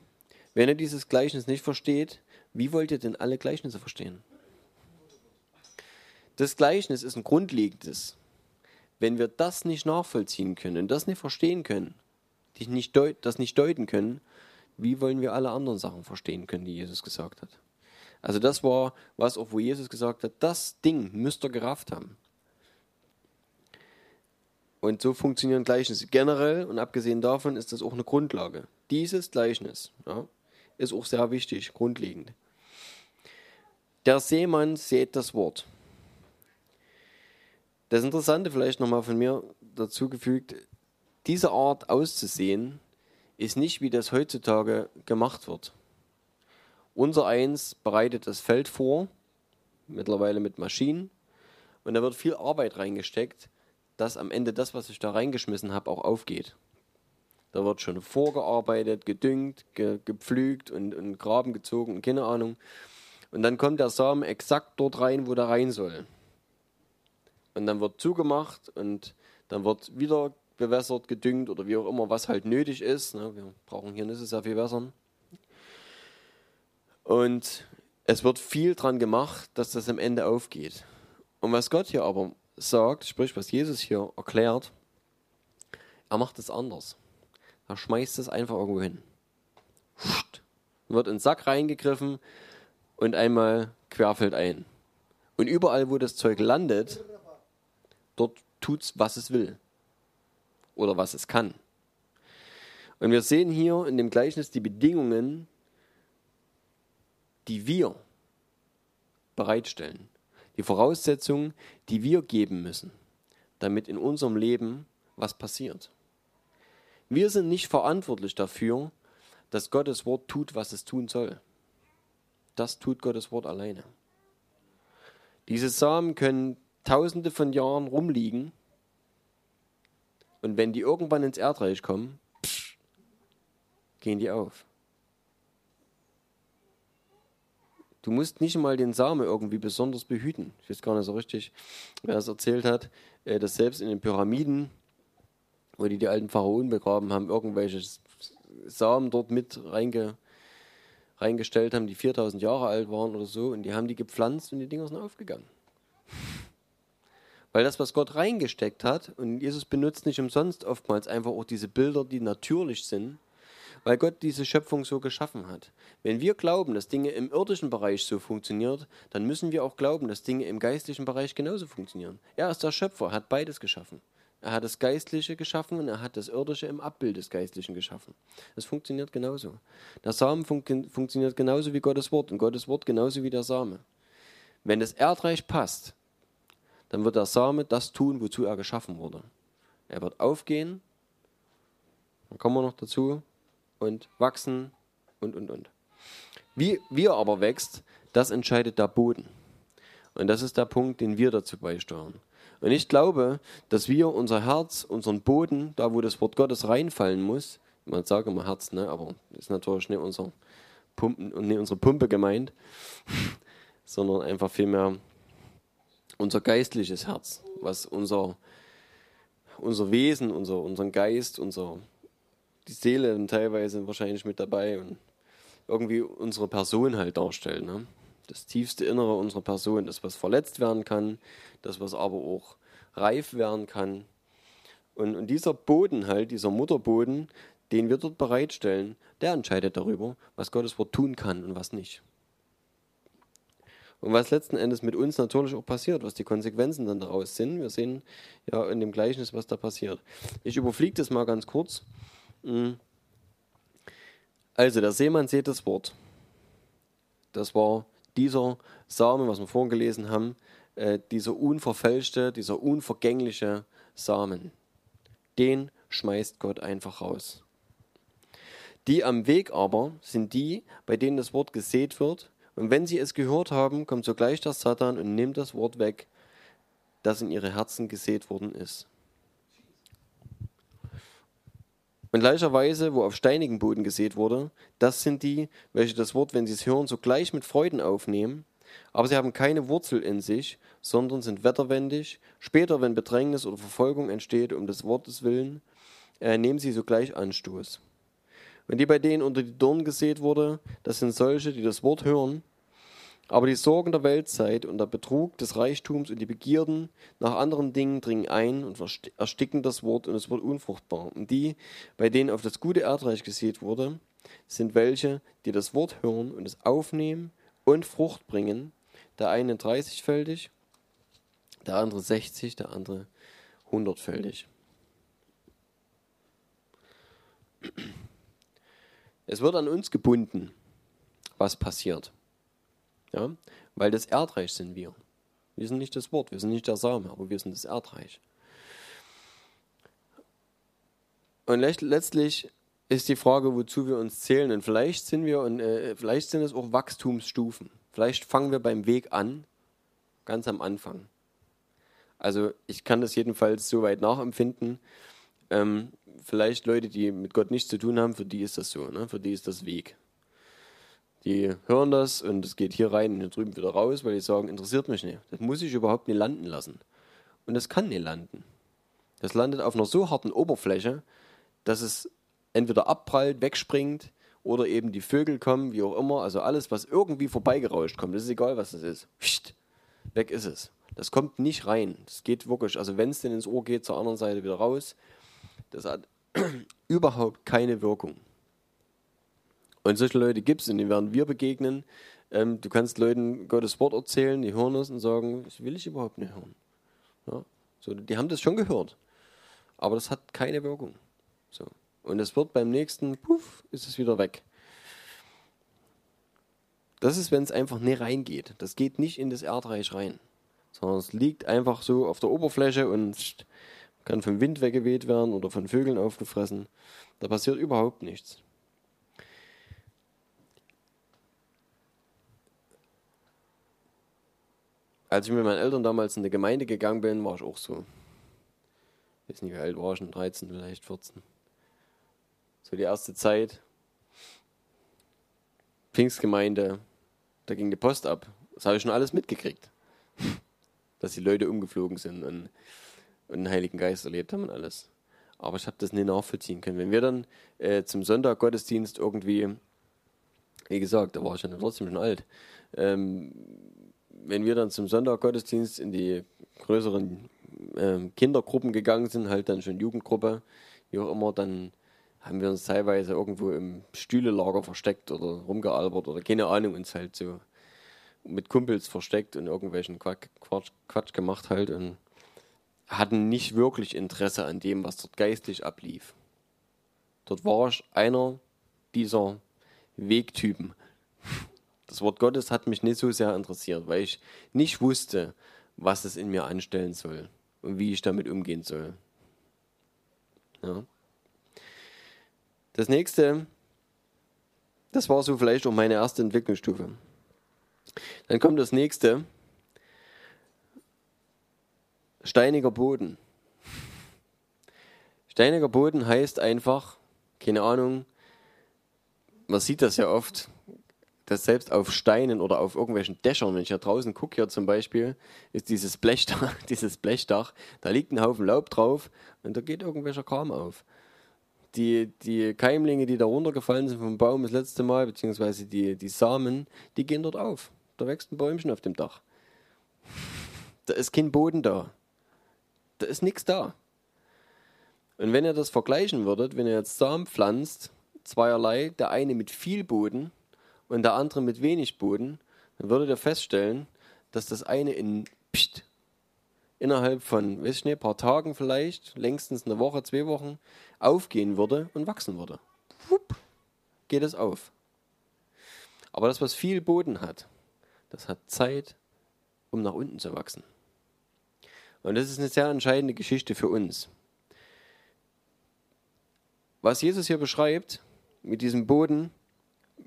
wenn ihr dieses Gleichnis nicht versteht, wie wollt ihr denn alle Gleichnisse verstehen? Das Gleichnis ist ein grundlegendes. Wenn wir das nicht nachvollziehen können und das nicht verstehen können, nicht das nicht deuten können, wie wollen wir alle anderen Sachen verstehen können, die Jesus gesagt hat? Also das war was auch, wo Jesus gesagt hat, das Ding müsst ihr gerafft haben. Und so funktionieren Gleichnisse generell und abgesehen davon ist das auch eine Grundlage. Dieses Gleichnis ja, ist auch sehr wichtig, grundlegend. Der Seemann sät das Wort. Das Interessante vielleicht nochmal von mir dazugefügt, diese Art auszusehen ist nicht, wie das heutzutage gemacht wird. Unser Eins bereitet das Feld vor, mittlerweile mit Maschinen, und da wird viel Arbeit reingesteckt, dass am Ende das, was ich da reingeschmissen habe, auch aufgeht. Da wird schon vorgearbeitet, gedüngt, ge gepflügt und, und Graben gezogen und keine Ahnung. Und dann kommt der Samen exakt dort rein, wo der rein soll. Und dann wird zugemacht und dann wird wieder bewässert, gedüngt oder wie auch immer, was halt nötig ist. Ne? Wir brauchen hier nicht so sehr viel wässern. Und es wird viel dran gemacht, dass das am Ende aufgeht. Und was Gott hier aber sagt, sprich was Jesus hier erklärt, er macht es anders. Er schmeißt es einfach irgendwo hin. Wird in den Sack reingegriffen, und einmal querfeld ein. Und überall, wo das Zeug landet, dort tut es, was es will. Oder was es kann. Und wir sehen hier in dem Gleichnis die Bedingungen, die wir bereitstellen. Die Voraussetzungen, die wir geben müssen, damit in unserem Leben was passiert. Wir sind nicht verantwortlich dafür, dass Gottes Wort tut, was es tun soll. Das tut Gottes Wort alleine. Diese Samen können tausende von Jahren rumliegen und wenn die irgendwann ins Erdreich kommen, pff, gehen die auf. Du musst nicht mal den Samen irgendwie besonders behüten. Ich weiß gar nicht so richtig, wer es erzählt hat, äh, dass selbst in den Pyramiden, wo die die alten Pharaonen begraben haben, irgendwelche Samen dort mit reinge, reingestellt haben, die 4000 Jahre alt waren oder so, und die haben die gepflanzt und die Dinger sind aufgegangen. Weil das, was Gott reingesteckt hat, und Jesus benutzt nicht umsonst oftmals einfach auch diese Bilder, die natürlich sind, weil Gott diese Schöpfung so geschaffen hat. Wenn wir glauben, dass Dinge im irdischen Bereich so funktionieren, dann müssen wir auch glauben, dass Dinge im geistlichen Bereich genauso funktionieren. Er ist der Schöpfer, hat beides geschaffen. Er hat das Geistliche geschaffen und er hat das Irdische im Abbild des Geistlichen geschaffen. Das funktioniert genauso. Der Samen fun funktioniert genauso wie Gottes Wort und Gottes Wort genauso wie der Same. Wenn das Erdreich passt, dann wird der Same das tun, wozu er geschaffen wurde. Er wird aufgehen, dann kommen wir noch dazu, und wachsen und, und, und. Wie, er aber wächst, das entscheidet der Boden. Und das ist der Punkt, den wir dazu beisteuern. Und ich glaube, dass wir unser Herz, unseren Boden, da wo das Wort Gottes reinfallen muss, man sagt immer Herz, ne, aber ist natürlich nicht unser Pumpen nicht unsere Pumpe gemeint, <laughs> sondern einfach vielmehr unser geistliches Herz, was unser, unser Wesen, unser, unseren Geist, unser, die Seele teilweise wahrscheinlich mit dabei und irgendwie unsere Person halt darstellt. Ne? Das tiefste Innere unserer Person, das, was verletzt werden kann, das, was aber auch reif werden kann. Und, und dieser Boden halt, dieser Mutterboden, den wir dort bereitstellen, der entscheidet darüber, was Gottes Wort tun kann und was nicht. Und was letzten Endes mit uns natürlich auch passiert, was die Konsequenzen dann daraus sind. Wir sehen ja in dem Gleichnis, was da passiert. Ich überfliege das mal ganz kurz. Hm. Also, der Seemann sieht das Wort. Das war dieser Samen, was wir vorhin gelesen haben, äh, dieser unverfälschte, dieser unvergängliche Samen. Den schmeißt Gott einfach raus. Die am Weg aber sind die, bei denen das Wort gesät wird, und wenn sie es gehört haben, kommt sogleich der Satan und nimmt das Wort weg, das in ihre Herzen gesät worden ist. Und gleicherweise, wo auf steinigen Boden gesät wurde, das sind die, welche das Wort, wenn sie es hören, sogleich mit Freuden aufnehmen, aber sie haben keine Wurzel in sich, sondern sind wetterwendig. Später, wenn Bedrängnis oder Verfolgung entsteht, um des Wortes willen, äh, nehmen sie sogleich Anstoß. Und die bei denen unter die Dornen gesät wurde, das sind solche, die das Wort hören, aber die Sorgen der Weltzeit und der Betrug des Reichtums und die Begierden nach anderen Dingen dringen ein und ersticken das Wort und es wird unfruchtbar. Und die, bei denen auf das gute Erdreich gesät wurde, sind welche, die das Wort hören und es aufnehmen und Frucht bringen. Der eine 30-fältig, der andere 60, der andere 100-fältig. Es wird an uns gebunden, was passiert. Ja? Weil das Erdreich sind wir. Wir sind nicht das Wort, wir sind nicht der Same, aber wir sind das Erdreich. Und letztlich ist die Frage, wozu wir uns zählen. Und vielleicht sind wir und äh, vielleicht sind es auch Wachstumsstufen. Vielleicht fangen wir beim Weg an, ganz am Anfang. Also ich kann das jedenfalls so weit nachempfinden. Ähm, vielleicht Leute, die mit Gott nichts zu tun haben, für die ist das so. Ne? Für die ist das Weg. Die hören das und es geht hier rein und hier drüben wieder raus, weil die sagen, interessiert mich nicht. Das muss ich überhaupt nicht landen lassen. Und das kann nicht landen. Das landet auf einer so harten Oberfläche, dass es entweder abprallt, wegspringt oder eben die Vögel kommen, wie auch immer. Also alles, was irgendwie vorbeigerauscht kommt, das ist egal, was das ist. Psst, weg ist es. Das kommt nicht rein. Das geht wirklich, also wenn es denn ins Ohr geht, zur anderen Seite wieder raus. Das hat <clears throat> überhaupt keine Wirkung. Und solche Leute gibt es und die werden wir begegnen. Ähm, du kannst Leuten Gottes Wort erzählen, die hören es und sagen, das will ich überhaupt nicht hören. Ja? So, die haben das schon gehört, aber das hat keine Wirkung. So. Und es wird beim nächsten, puff, ist es wieder weg. Das ist, wenn es einfach nicht reingeht. Das geht nicht in das Erdreich rein, sondern es liegt einfach so auf der Oberfläche und kann vom Wind weggeweht werden oder von Vögeln aufgefressen. Da passiert überhaupt nichts. Als ich mit meinen Eltern damals in die Gemeinde gegangen bin, war ich auch so. Ich weiß nicht, wie alt war ich, 13, vielleicht 14. So die erste Zeit. Pfingstgemeinde, da ging die Post ab. Das habe ich schon alles mitgekriegt. <laughs> Dass die Leute umgeflogen sind und, und den Heiligen Geist erlebt haben und alles. Aber ich habe das nicht nachvollziehen können. Wenn wir dann äh, zum Sonntag Gottesdienst irgendwie, wie gesagt, da war ich ja trotzdem schon alt, ähm, wenn wir dann zum Sonntaggottesdienst in die größeren äh, Kindergruppen gegangen sind, halt dann schon Jugendgruppe, wie auch immer, dann haben wir uns teilweise irgendwo im Stühlelager versteckt oder rumgealbert oder keine Ahnung, uns halt so mit Kumpels versteckt und irgendwelchen Quatsch, Quatsch, Quatsch gemacht halt und hatten nicht wirklich Interesse an dem, was dort geistlich ablief. Dort war ich einer dieser Wegtypen. Das Wort Gottes hat mich nicht so sehr interessiert, weil ich nicht wusste, was es in mir anstellen soll und wie ich damit umgehen soll. Ja. Das nächste, Das war so vielleicht auch meine erste Entwicklungsstufe. Dann kommt das nächste. Steiniger Boden. Steiniger Boden heißt einfach, keine Ahnung, man sieht das ja oft, dass selbst auf Steinen oder auf irgendwelchen Dächern, wenn ich hier draußen gucke, hier zum Beispiel, ist dieses Blechdach, <laughs> dieses Blechdach, da liegt ein Haufen Laub drauf und da geht irgendwelcher Kram auf. Die, die Keimlinge, die da runtergefallen sind vom Baum das letzte Mal, beziehungsweise die, die Samen, die gehen dort auf. Da wächst ein Bäumchen auf dem Dach. Da ist kein Boden da. Da ist nichts da. Und wenn ihr das vergleichen würdet, wenn ihr jetzt Samen pflanzt, zweierlei, der eine mit viel Boden und der andere mit wenig Boden, dann würdet ihr feststellen, dass das eine in pst, innerhalb von, weiß ich nicht, ein paar Tagen vielleicht, längstens eine Woche, zwei Wochen, aufgehen würde und wachsen würde. Wupp, geht es auf. Aber das, was viel Boden hat, das hat Zeit, um nach unten zu wachsen. Und das ist eine sehr entscheidende Geschichte für uns. Was Jesus hier beschreibt, mit diesem Boden,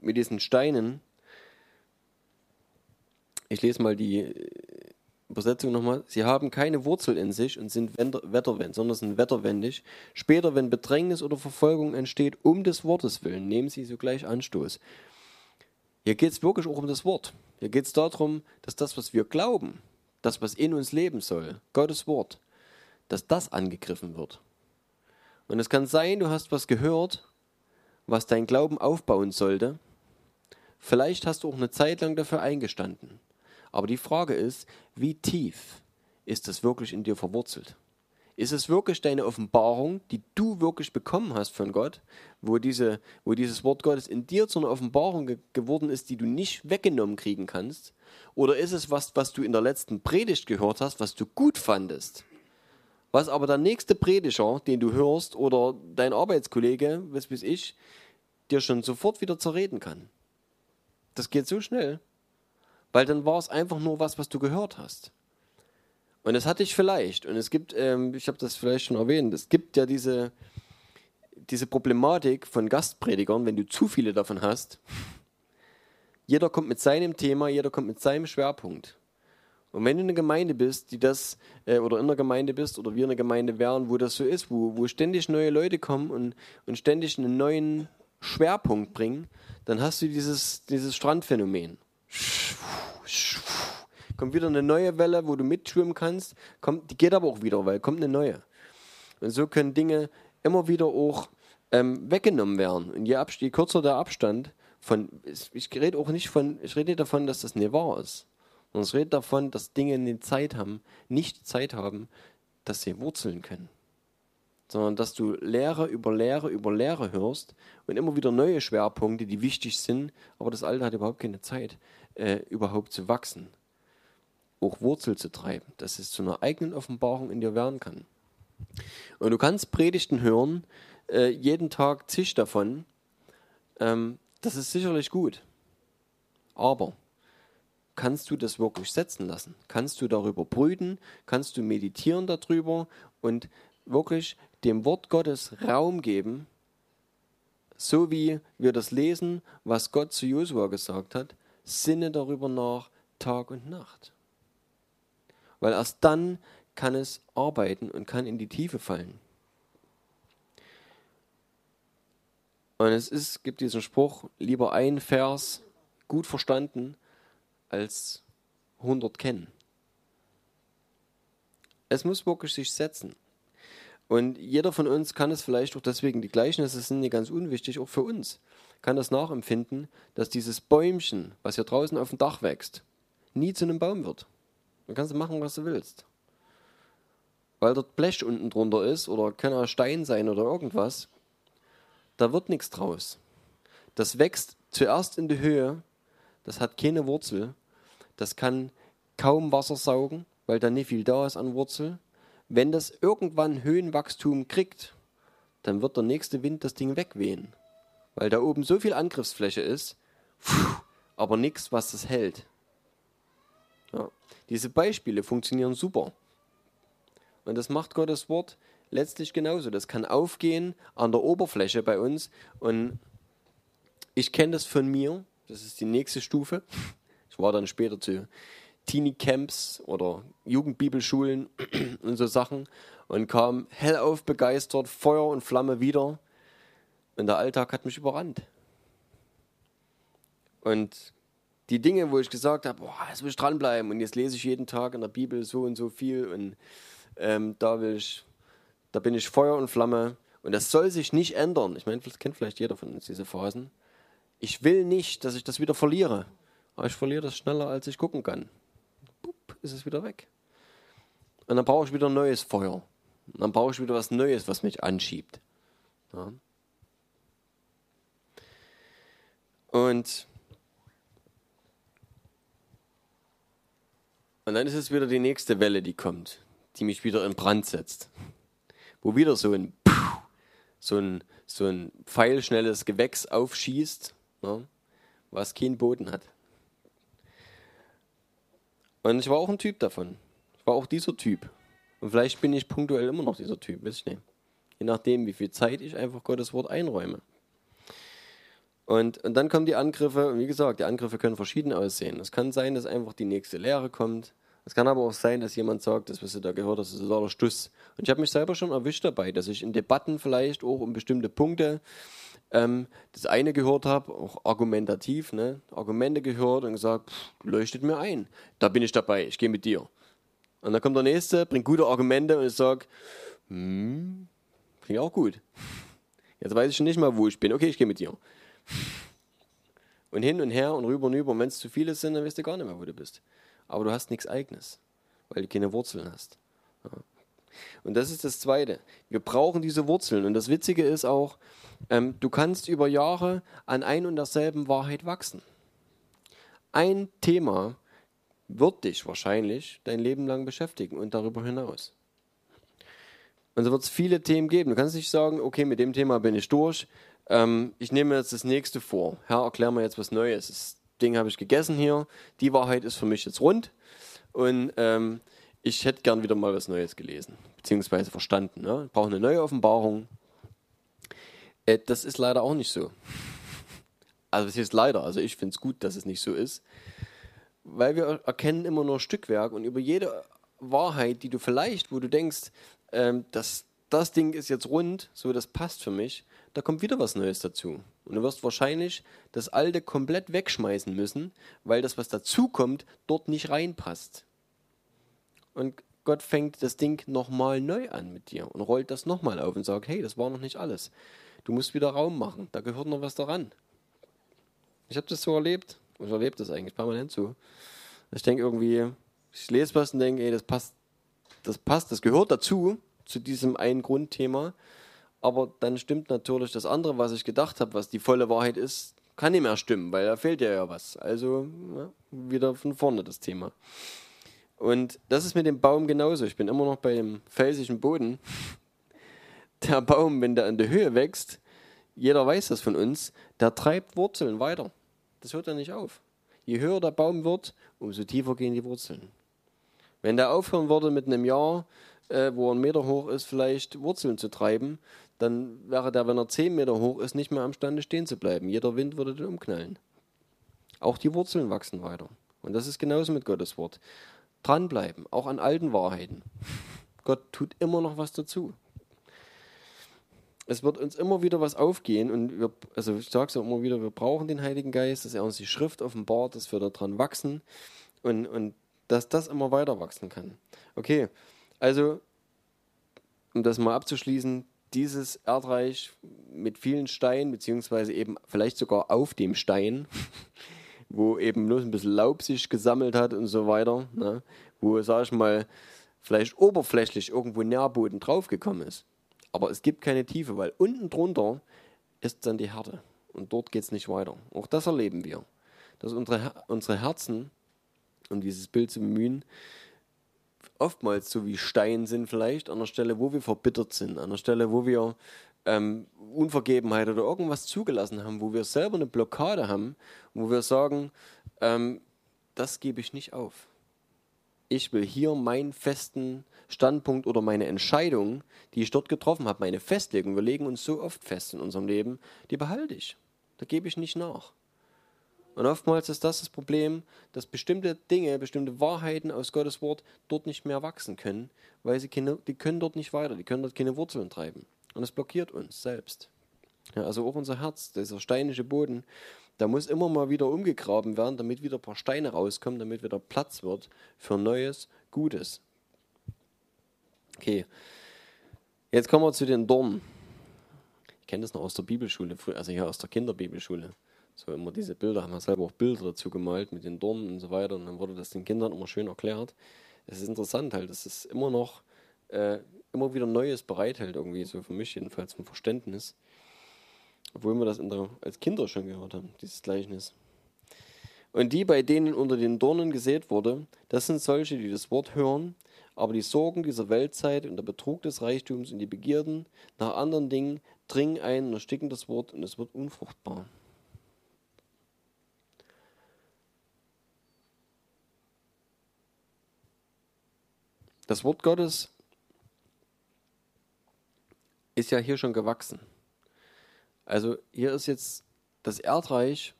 mit diesen Steinen, ich lese mal die Übersetzung nochmal. Sie haben keine Wurzel in sich und sind wetterwendig, sondern sind wetterwendig. Später, wenn Bedrängnis oder Verfolgung entsteht, um des Wortes willen, nehmen sie sogleich Anstoß. Hier geht es wirklich auch um das Wort. Hier geht es darum, dass das, was wir glauben, das, was in uns leben soll, Gottes Wort, dass das angegriffen wird. Und es kann sein, du hast was gehört, was dein Glauben aufbauen sollte. Vielleicht hast du auch eine Zeit lang dafür eingestanden. Aber die Frage ist, wie tief ist das wirklich in dir verwurzelt? Ist es wirklich deine Offenbarung, die du wirklich bekommen hast von Gott, wo, diese, wo dieses Wort Gottes in dir zu einer Offenbarung ge geworden ist, die du nicht weggenommen kriegen kannst? Oder ist es was, was du in der letzten Predigt gehört hast, was du gut fandest? Was aber der nächste Prediger, den du hörst, oder dein Arbeitskollege, was weiß ich, dir schon sofort wieder zerreden kann? Das geht so schnell. Weil dann war es einfach nur was, was du gehört hast. Und das hatte ich vielleicht. Und es gibt, ähm, ich habe das vielleicht schon erwähnt, es gibt ja diese, diese Problematik von Gastpredigern, wenn du zu viele davon hast. Jeder kommt mit seinem Thema, jeder kommt mit seinem Schwerpunkt. Und wenn du eine Gemeinde bist, die das, äh, oder in einer Gemeinde bist, oder wir eine Gemeinde wären, wo das so ist, wo, wo ständig neue Leute kommen und, und ständig einen neuen Schwerpunkt bringen, dann hast du dieses, dieses Strandphänomen kommt wieder eine neue Welle, wo du mitschwimmen kannst, kommt, die geht aber auch wieder, weil kommt eine neue. Und so können Dinge immer wieder auch ähm, weggenommen werden. Und je, je, kürzer der Abstand von, ich rede auch nicht von, ich rede nicht davon, dass das nicht wahr ist, sondern ich rede davon, dass Dinge eine Zeit haben, nicht Zeit haben, dass sie wurzeln können. Sondern dass du Lehre über Lehre über Lehre hörst und immer wieder neue Schwerpunkte, die wichtig sind, aber das Alte hat überhaupt keine Zeit, äh, überhaupt zu wachsen auch Wurzel zu treiben, dass es zu einer eigenen Offenbarung in dir werden kann. Und du kannst Predigten hören, äh, jeden Tag zig davon. Ähm, das ist sicherlich gut. Aber kannst du das wirklich setzen lassen? Kannst du darüber brüten? Kannst du meditieren darüber und wirklich dem Wort Gottes Raum geben, so wie wir das lesen, was Gott zu Josua gesagt hat, sinne darüber nach Tag und Nacht. Weil erst dann kann es arbeiten und kann in die Tiefe fallen. Und es ist, gibt diesen Spruch, lieber ein Vers gut verstanden als 100 kennen. Es muss wirklich sich setzen. Und jeder von uns kann es vielleicht auch deswegen, die Gleichnisse sind nicht ganz unwichtig, auch für uns, kann das nachempfinden, dass dieses Bäumchen, was hier draußen auf dem Dach wächst, nie zu einem Baum wird. Dann kannst du machen, was du willst. Weil dort Blech unten drunter ist oder kann auch Stein sein oder irgendwas, da wird nichts draus. Das wächst zuerst in die Höhe, das hat keine Wurzel, das kann kaum Wasser saugen, weil da nicht viel da ist an Wurzel. Wenn das irgendwann Höhenwachstum kriegt, dann wird der nächste Wind das Ding wegwehen, weil da oben so viel Angriffsfläche ist, aber nichts, was das hält. Ja. Diese Beispiele funktionieren super. Und das macht Gottes Wort letztlich genauso. Das kann aufgehen an der Oberfläche bei uns und Ich kenne das von mir. Das ist die nächste Stufe. Ich war dann später zu Teenie-Camps oder Jugendbibelschulen <clears throat> und so Sachen und kam hellauf begeistert, Feuer und Flamme wieder. Und der Alltag hat mich überrannt. Und die Dinge, wo ich gesagt habe, boah, jetzt will ich dranbleiben und jetzt lese ich jeden Tag in der Bibel so und so viel und ähm, da will ich, da bin ich Feuer und Flamme und das soll sich nicht ändern. Ich meine, das kennt vielleicht jeder von uns diese Phasen. Ich will nicht, dass ich das wieder verliere. Aber ich verliere das schneller, als ich gucken kann. Bup, ist es wieder weg. Und dann brauche ich wieder neues Feuer. Und dann brauche ich wieder was Neues, was mich anschiebt. Ja. Und Und dann ist es wieder die nächste Welle, die kommt, die mich wieder in Brand setzt. Wo wieder so ein, so ein, so ein pfeilschnelles Gewächs aufschießt, ne, was keinen Boden hat. Und ich war auch ein Typ davon. Ich war auch dieser Typ. Und vielleicht bin ich punktuell immer noch dieser Typ, weiß ich nicht. Je nachdem, wie viel Zeit ich einfach Gottes Wort einräume. Und, und dann kommen die Angriffe, und wie gesagt, die Angriffe können verschieden aussehen. Es kann sein, dass einfach die nächste Lehre kommt. Es kann aber auch sein, dass jemand sagt, das, was du da gehört hast, ist totaler Stuss. Und ich habe mich selber schon erwischt dabei, dass ich in Debatten vielleicht auch um bestimmte Punkte ähm, das eine gehört habe, auch argumentativ, ne? Argumente gehört und gesagt, pff, leuchtet mir ein. Da bin ich dabei, ich gehe mit dir. Und dann kommt der Nächste, bringt gute Argumente und ich sage, hm, klingt auch gut. Jetzt weiß ich schon nicht mal, wo ich bin. Okay, ich gehe mit dir. Und hin und her und rüber und rüber. Und wenn es zu viele sind, dann weißt du gar nicht mehr, wo du bist. Aber du hast nichts Eigenes, weil du keine Wurzeln hast. Ja. Und das ist das Zweite. Wir brauchen diese Wurzeln. Und das Witzige ist auch, ähm, du kannst über Jahre an ein und derselben Wahrheit wachsen. Ein Thema wird dich wahrscheinlich dein Leben lang beschäftigen und darüber hinaus. Und so wird es viele Themen geben. Du kannst nicht sagen, okay, mit dem Thema bin ich durch. Ähm, ich nehme jetzt das nächste vor. Herr, erklär mir jetzt was Neues. Das Ding habe ich gegessen hier. Die Wahrheit ist für mich jetzt rund. Und ähm, ich hätte gern wieder mal was Neues gelesen, beziehungsweise verstanden. Ne? Ich brauche eine neue Offenbarung. Äh, das ist leider auch nicht so. Also es ist leider, also ich finde es gut, dass es nicht so ist. Weil wir erkennen immer nur Stückwerk und über jede Wahrheit, die du vielleicht, wo du denkst, ähm, dass das Ding ist jetzt rund, so das passt für mich, da kommt wieder was Neues dazu. Und du wirst wahrscheinlich das Alte komplett wegschmeißen müssen, weil das, was dazukommt, dort nicht reinpasst. Und Gott fängt das Ding nochmal neu an mit dir und rollt das nochmal auf und sagt, hey, das war noch nicht alles. Du musst wieder Raum machen, da gehört noch was daran. Ich habe das so erlebt, ich erlebe das eigentlich permanent so. Ich denke irgendwie, ich lese was und denke, ey, das passt, das passt, das gehört dazu, zu diesem einen Grundthema. Aber dann stimmt natürlich das andere, was ich gedacht habe, was die volle Wahrheit ist, kann nicht mehr stimmen, weil da fehlt ja ja was. Also ja, wieder von vorne das Thema. Und das ist mit dem Baum genauso. Ich bin immer noch bei dem felsigen Boden. Der Baum, wenn der in der Höhe wächst, jeder weiß das von uns, der treibt Wurzeln weiter. Das hört ja nicht auf. Je höher der Baum wird, umso tiefer gehen die Wurzeln. Wenn der aufhören würde mit einem Jahr, äh, wo er einen Meter hoch ist, vielleicht Wurzeln zu treiben, dann wäre der, wenn er zehn Meter hoch ist, nicht mehr amstande stehen zu bleiben. Jeder Wind würde den umknallen. Auch die Wurzeln wachsen weiter. Und das ist genauso mit Gottes Wort. Dranbleiben, auch an alten Wahrheiten. Gott tut immer noch was dazu. Es wird uns immer wieder was aufgehen und wir, also ich sage es immer wieder, wir brauchen den Heiligen Geist, dass er uns die Schrift offenbart, dass wir daran wachsen und, und dass das immer weiter wachsen kann. Okay, also um das mal abzuschließen, dieses Erdreich mit vielen Steinen, beziehungsweise eben vielleicht sogar auf dem Stein, wo eben nur ein bisschen Laub sich gesammelt hat und so weiter, ne? wo, sag ich mal, vielleicht oberflächlich irgendwo Nährboden draufgekommen ist. Aber es gibt keine Tiefe, weil unten drunter ist dann die Härte und dort geht es nicht weiter. Auch das erleben wir, dass unsere, unsere Herzen, um dieses Bild zu bemühen, oftmals so wie Stein sind vielleicht, an der Stelle, wo wir verbittert sind, an der Stelle, wo wir ähm, Unvergebenheit oder irgendwas zugelassen haben, wo wir selber eine Blockade haben, wo wir sagen, ähm, das gebe ich nicht auf. Ich will hier meinen festen Standpunkt oder meine Entscheidung, die ich dort getroffen habe, meine Festlegung, wir legen uns so oft fest in unserem Leben, die behalte ich. Da gebe ich nicht nach. Und oftmals ist das das Problem, dass bestimmte Dinge, bestimmte Wahrheiten aus Gottes Wort dort nicht mehr wachsen können, weil sie keine, die können dort nicht weiter, die können dort keine Wurzeln treiben. Und es blockiert uns selbst. Ja, also auch unser Herz, dieser steinische Boden, da muss immer mal wieder umgegraben werden, damit wieder ein paar Steine rauskommen, damit wieder Platz wird für Neues, Gutes. Okay, jetzt kommen wir zu den Dornen. Ich kenne das noch aus der Bibelschule, also hier aus der Kinderbibelschule. So immer diese Bilder, haben wir selber auch Bilder dazu gemalt mit den Dornen und so weiter. Und dann wurde das den Kindern immer schön erklärt. Es ist interessant halt, dass es immer noch äh, immer wieder Neues bereithält, irgendwie, so für mich jedenfalls zum Verständnis. Obwohl wir das der, als Kinder schon gehört haben, dieses Gleichnis. Und die, bei denen unter den Dornen gesät wurde, das sind solche, die das Wort hören, aber die Sorgen dieser Weltzeit und der Betrug des Reichtums und die Begierden nach anderen Dingen dringen ein und ersticken das Wort und es wird unfruchtbar. Das Wort Gottes ist ja hier schon gewachsen. Also hier ist jetzt das Erdreich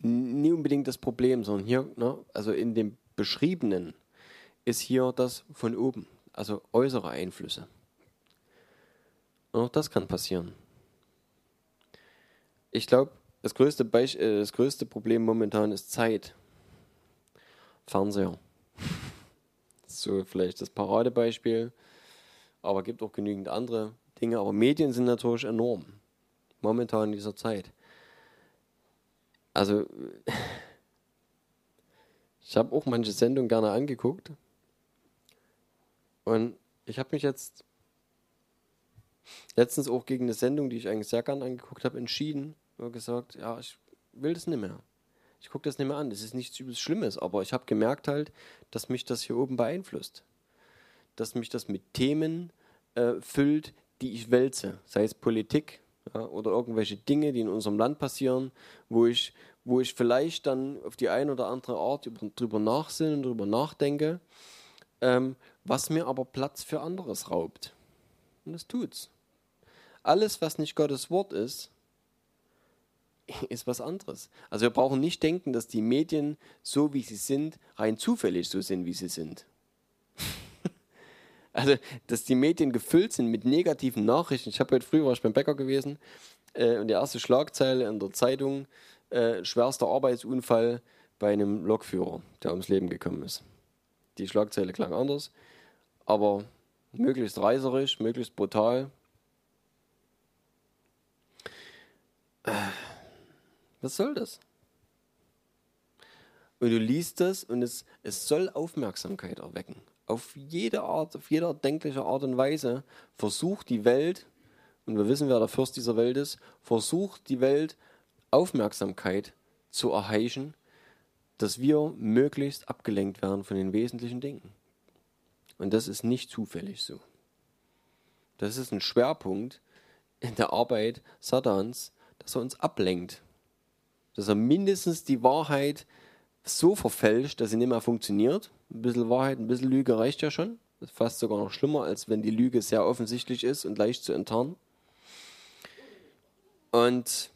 nie unbedingt das Problem, sondern hier, ne, also in dem Beschriebenen ist hier das von oben, also äußere Einflüsse. Und auch das kann passieren. Ich glaube, das größte, äh, das größte Problem momentan ist Zeit. Fernseher. <laughs> So vielleicht das Paradebeispiel, aber gibt auch genügend andere Dinge. Aber Medien sind natürlich enorm momentan in dieser Zeit. Also, <laughs> ich habe auch manche Sendungen gerne angeguckt. Und ich habe mich jetzt letztens auch gegen eine Sendung, die ich eigentlich sehr gerne angeguckt habe, entschieden und gesagt, ja, ich will das nicht mehr. Ich gucke das nicht mehr an. Das ist nichts übelst Schlimmes, aber ich habe gemerkt halt, dass mich das hier oben beeinflusst. Dass mich das mit Themen äh, füllt, die ich wälze. Sei es Politik, ja, oder irgendwelche Dinge, die in unserem Land passieren, wo ich, wo ich vielleicht dann auf die eine oder andere Art drüber nachsinne und drüber nachdenke, ähm, was mir aber Platz für anderes raubt. Und das tut's. Alles, was nicht Gottes Wort ist, <laughs> ist was anderes. Also wir brauchen nicht denken, dass die Medien so wie sie sind, rein zufällig so sind, wie sie sind. Also, dass die Medien gefüllt sind mit negativen Nachrichten. Ich habe heute früh war ich beim Bäcker gewesen äh, und die erste Schlagzeile in der Zeitung: äh, schwerster Arbeitsunfall bei einem Lokführer, der ums Leben gekommen ist. Die Schlagzeile klang anders, aber möglichst reißerisch, möglichst brutal. Äh, was soll das? Und du liest das und es, es soll Aufmerksamkeit erwecken auf jede Art, auf jede denkliche Art und Weise versucht die Welt, und wir wissen, wer der Fürst dieser Welt ist, versucht die Welt Aufmerksamkeit zu erheischen, dass wir möglichst abgelenkt werden von den wesentlichen Dingen. Und das ist nicht zufällig so. Das ist ein Schwerpunkt in der Arbeit Satans, dass er uns ablenkt. Dass er mindestens die Wahrheit so verfälscht, dass sie nicht mehr funktioniert ein bisschen Wahrheit, ein bisschen Lüge reicht ja schon. Das ist fast sogar noch schlimmer, als wenn die Lüge sehr offensichtlich ist und leicht zu enttarnen. Und,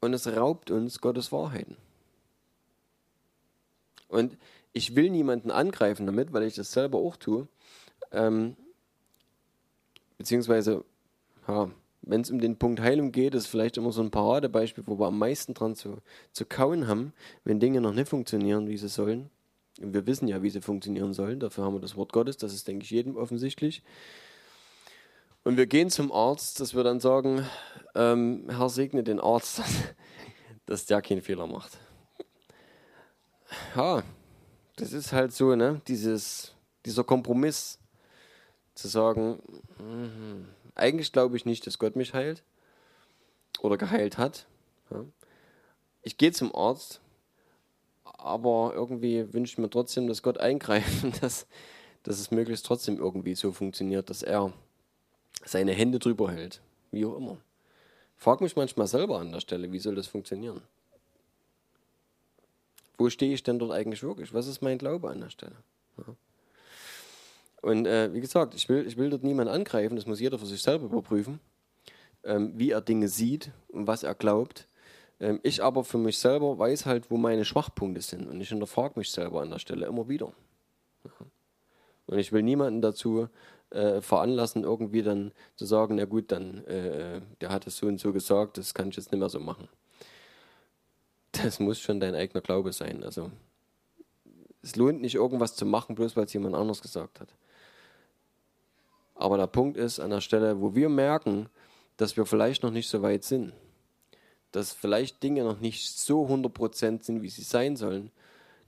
und es raubt uns Gottes Wahrheiten. Und ich will niemanden angreifen damit, weil ich das selber auch tue. Ähm, beziehungsweise, ja, wenn es um den Punkt Heilung geht, ist vielleicht immer so ein Paradebeispiel, wo wir am meisten dran zu, zu kauen haben, wenn Dinge noch nicht funktionieren, wie sie sollen. Wir wissen ja, wie sie funktionieren sollen. Dafür haben wir das Wort Gottes. Das ist, denke ich, jedem offensichtlich. Und wir gehen zum Arzt, dass wir dann sagen, ähm, Herr, segne den Arzt, <laughs> dass, dass der keinen Fehler macht. Ja, das ist halt so, ne? Dieses, dieser Kompromiss zu sagen, mh, eigentlich glaube ich nicht, dass Gott mich heilt oder geheilt hat. Ja. Ich gehe zum Arzt, aber irgendwie wünsche ich mir trotzdem, dass Gott eingreift und dass, dass es möglichst trotzdem irgendwie so funktioniert, dass er seine Hände drüber hält. Wie auch immer. Frag mich manchmal selber an der Stelle, wie soll das funktionieren? Wo stehe ich denn dort eigentlich wirklich? Was ist mein Glaube an der Stelle? Und äh, wie gesagt, ich will, ich will dort niemanden angreifen, das muss jeder für sich selber überprüfen. ähm, wie er Dinge sieht und was er glaubt. Ähm, ich aber für mich selber weiß halt, wo meine Schwachpunkte sind und ich hinterfrage mich selber an der Stelle immer wieder. Und ich will niemanden dazu äh, veranlassen, irgendwie dann zu sagen, na gut, dann, äh, der hat es so und so gesagt, das kann ich jetzt nicht mehr so machen. Das muss schon dein eigener Glaube sein. Also es lohnt nicht, irgendwas zu machen, bloß weil es jemand anders gesagt hat. Aber der Punkt ist, an der Stelle, wo wir merken, dass wir vielleicht noch nicht so weit sind, dass vielleicht Dinge noch nicht so 100% sind, wie sie sein sollen,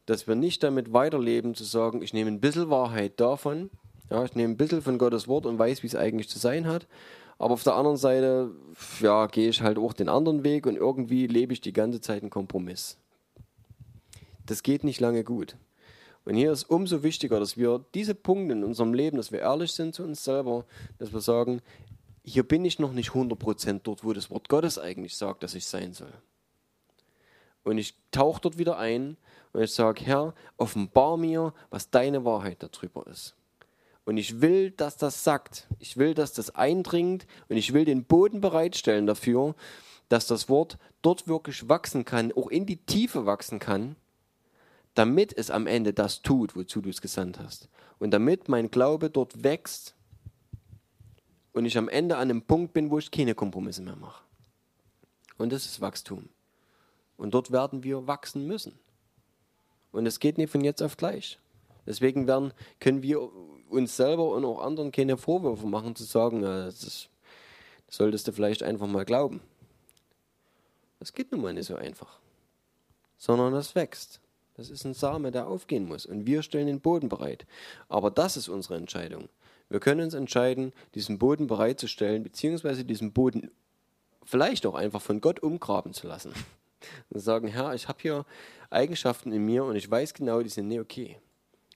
dass wir nicht damit weiterleben, zu sagen, ich nehme ein bisschen Wahrheit davon, ja, ich nehme ein bisschen von Gottes Wort und weiß, wie es eigentlich zu sein hat, aber auf der anderen Seite, ja, gehe ich halt auch den anderen Weg und irgendwie lebe ich die ganze Zeit einen Kompromiss. Das geht nicht lange gut. Und hier ist umso wichtiger, dass wir diese Punkte in unserem Leben, dass wir ehrlich sind zu uns selber, dass wir sagen, hier bin ich noch nicht 100% dort, wo das Wort Gottes eigentlich sagt, dass ich sein soll. Und ich tauche dort wieder ein und ich sage, Herr, offenbar mir, was deine Wahrheit darüber ist. Und ich will, dass das sagt. Ich will, dass das eindringt und ich will den Boden bereitstellen dafür, dass das Wort dort wirklich wachsen kann, auch in die Tiefe wachsen kann damit es am Ende das tut, wozu du es gesandt hast. Und damit mein Glaube dort wächst und ich am Ende an einem Punkt bin, wo ich keine Kompromisse mehr mache. Und das ist Wachstum. Und dort werden wir wachsen müssen. Und es geht nicht von jetzt auf gleich. Deswegen werden, können wir uns selber und auch anderen keine Vorwürfe machen, zu sagen, das, ist, das solltest du vielleicht einfach mal glauben. Das geht nun mal nicht so einfach. Sondern das wächst. Das ist ein Same, der aufgehen muss. Und wir stellen den Boden bereit. Aber das ist unsere Entscheidung. Wir können uns entscheiden, diesen Boden bereitzustellen, beziehungsweise diesen Boden vielleicht auch einfach von Gott umgraben zu lassen. <laughs> Und sagen, Herr, ich habe hier Eigenschaften in mir und ich weiß genau, die sind nicht okay.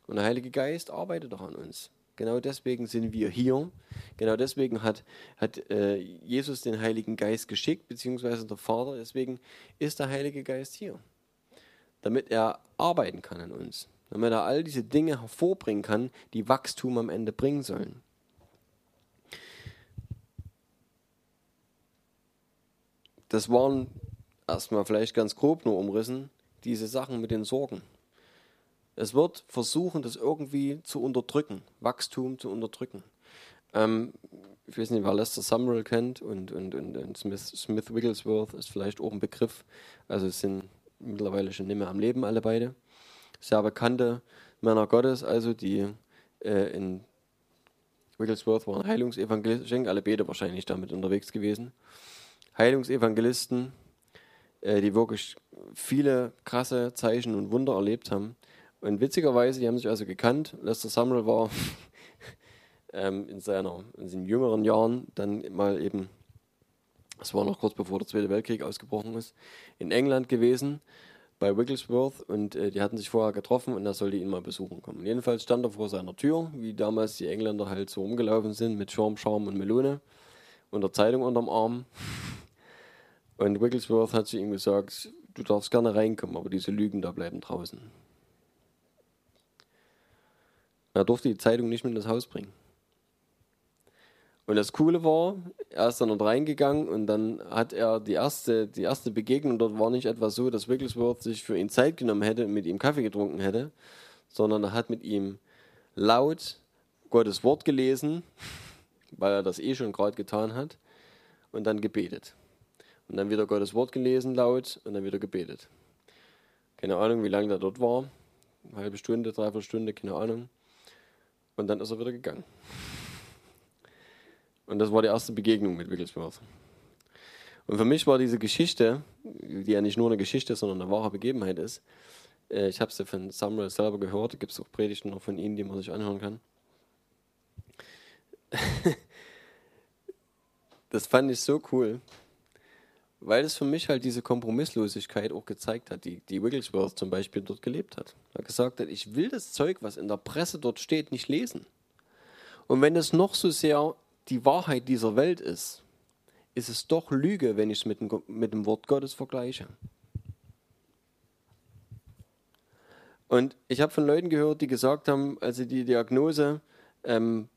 Und der Heilige Geist arbeitet doch an uns. Genau deswegen sind wir hier. Genau deswegen hat, hat äh, Jesus den Heiligen Geist geschickt, beziehungsweise der Vater. Deswegen ist der Heilige Geist hier damit er arbeiten kann an uns, damit er all diese Dinge hervorbringen kann, die Wachstum am Ende bringen sollen. Das waren erstmal vielleicht ganz grob nur umrissen, diese Sachen mit den Sorgen. Es wird versuchen, das irgendwie zu unterdrücken, Wachstum zu unterdrücken. Ähm, ich weiß nicht, wer Lester Summerall kennt und, und, und, und Smith, Smith Wigglesworth ist vielleicht auch ein Begriff. Also es sind mittlerweile schon nicht mehr am Leben, alle beide. Sehr bekannte Männer Gottes, also die äh, in Wigglesworth waren Heilungsevangelisten, alle beide wahrscheinlich damit unterwegs gewesen. Heilungsevangelisten, äh, die wirklich viele krasse Zeichen und Wunder erlebt haben. Und witzigerweise, die haben sich also gekannt. Lester Samuel war <laughs> ähm, in, seiner, in seinen jüngeren Jahren dann mal eben das war noch kurz bevor der Zweite Weltkrieg ausgebrochen ist, in England gewesen, bei Wigglesworth und äh, die hatten sich vorher getroffen und er sollte ihn mal besuchen kommen. Jedenfalls stand er vor seiner Tür, wie damals die Engländer halt so rumgelaufen sind mit Schirm, Charme und Melone und der Zeitung unterm Arm. Und Wigglesworth hat zu ihm gesagt, du darfst gerne reinkommen, aber diese Lügen da bleiben draußen. Er durfte die Zeitung nicht mit ins Haus bringen. Und das Coole war, er ist dann dort reingegangen und dann hat er die erste, die erste Begegnung dort war nicht etwa so, dass Wigglesworth sich für ihn Zeit genommen hätte und mit ihm Kaffee getrunken hätte, sondern er hat mit ihm laut Gottes Wort gelesen, <laughs> weil er das eh schon gerade getan hat, und dann gebetet. Und dann wieder Gottes Wort gelesen laut und dann wieder gebetet. Keine Ahnung, wie lange er dort war. Eine halbe Stunde, dreiviertel Stunde, keine Ahnung. Und dann ist er wieder gegangen. Und das war die erste Begegnung mit Wigglesworth. Und für mich war diese Geschichte, die ja nicht nur eine Geschichte, sondern eine wahre Begebenheit ist, äh, ich habe sie von Samuel selber gehört, gibt es auch Predigten noch von ihm, die man sich anhören kann. <laughs> das fand ich so cool, weil es für mich halt diese Kompromisslosigkeit auch gezeigt hat, die, die Wigglesworth zum Beispiel dort gelebt hat. Er gesagt hat, ich will das Zeug, was in der Presse dort steht, nicht lesen. Und wenn es noch so sehr die Wahrheit dieser Welt ist, ist es doch Lüge, wenn ich es mit dem, mit dem Wort Gottes vergleiche. Und ich habe von Leuten gehört, die gesagt haben, als sie die Diagnose ähm,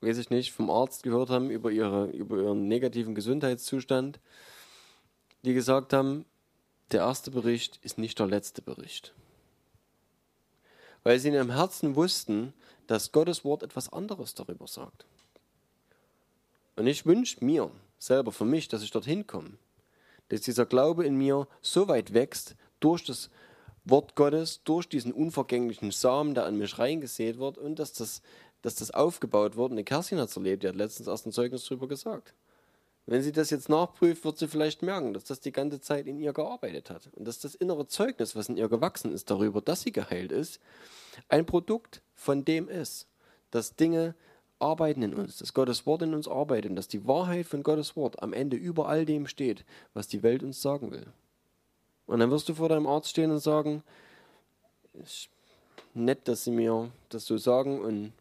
weiß ich nicht, vom Arzt gehört haben über, ihre, über ihren negativen Gesundheitszustand, die gesagt haben, der erste Bericht ist nicht der letzte Bericht. Weil sie in ihrem Herzen wussten, dass Gottes Wort etwas anderes darüber sagt. Und ich wünsche mir selber für mich, dass ich dorthin komme, dass dieser Glaube in mir so weit wächst durch das Wort Gottes, durch diesen unvergänglichen Samen, der an mich reingesät wird und dass das, dass das aufgebaut wird. Und Kerstin hat es erlebt, die hat letztens erst ein Zeugnis darüber gesagt. Wenn sie das jetzt nachprüft, wird sie vielleicht merken, dass das die ganze Zeit in ihr gearbeitet hat. Und dass das innere Zeugnis, was in ihr gewachsen ist darüber, dass sie geheilt ist, ein Produkt von dem ist, dass Dinge arbeiten in uns, dass Gottes Wort in uns arbeitet und dass die Wahrheit von Gottes Wort am Ende über all dem steht, was die Welt uns sagen will. Und dann wirst du vor deinem Arzt stehen und sagen, ist nett, dass sie mir das so sagen und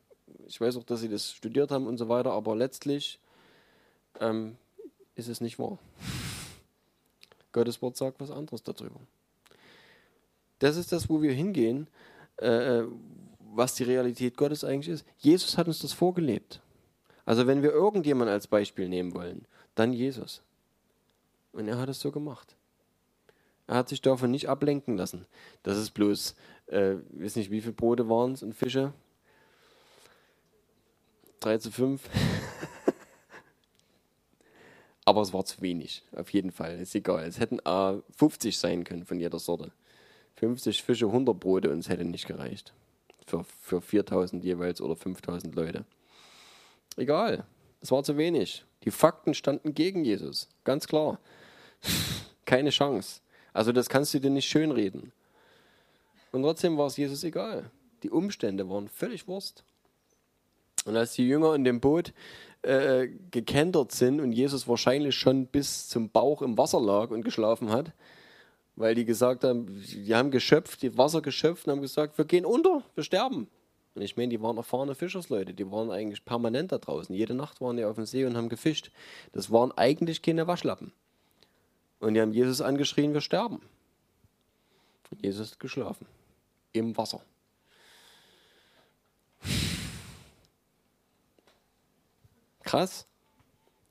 ich weiß auch, dass sie das studiert haben und so weiter, aber letztlich ähm, ist es nicht wahr. Gottes Wort sagt was anderes darüber. Das ist das, wo wir hingehen, äh, äh, was die Realität Gottes eigentlich ist. Jesus hat uns das vorgelebt. Also wenn wir irgendjemanden als Beispiel nehmen wollen, dann Jesus. Und er hat es so gemacht. Er hat sich davon nicht ablenken lassen. Das ist bloß, äh, ich weiß nicht, wie viele Brote waren es und Fische? 3 zu 5. Aber es war zu wenig, auf jeden Fall. Ist egal. Es hätten äh, 50 sein können von jeder Sorte. 50 Fische, 100 Brote und es hätte nicht gereicht. Für, für 4000 jeweils oder 5000 Leute. Egal. Es war zu wenig. Die Fakten standen gegen Jesus. Ganz klar. Keine Chance. Also das kannst du dir nicht schönreden. Und trotzdem war es Jesus egal. Die Umstände waren völlig Wurst. Und als die Jünger in dem Boot äh, gekentert sind und Jesus wahrscheinlich schon bis zum Bauch im Wasser lag und geschlafen hat, weil die gesagt haben, die haben geschöpft, die Wasser geschöpft und haben gesagt, wir gehen unter, wir sterben. Und ich meine, die waren erfahrene Fischersleute, die waren eigentlich permanent da draußen. Jede Nacht waren die auf dem See und haben gefischt. Das waren eigentlich keine Waschlappen. Und die haben Jesus angeschrien, wir sterben. Und Jesus ist geschlafen. Im Wasser. Krass.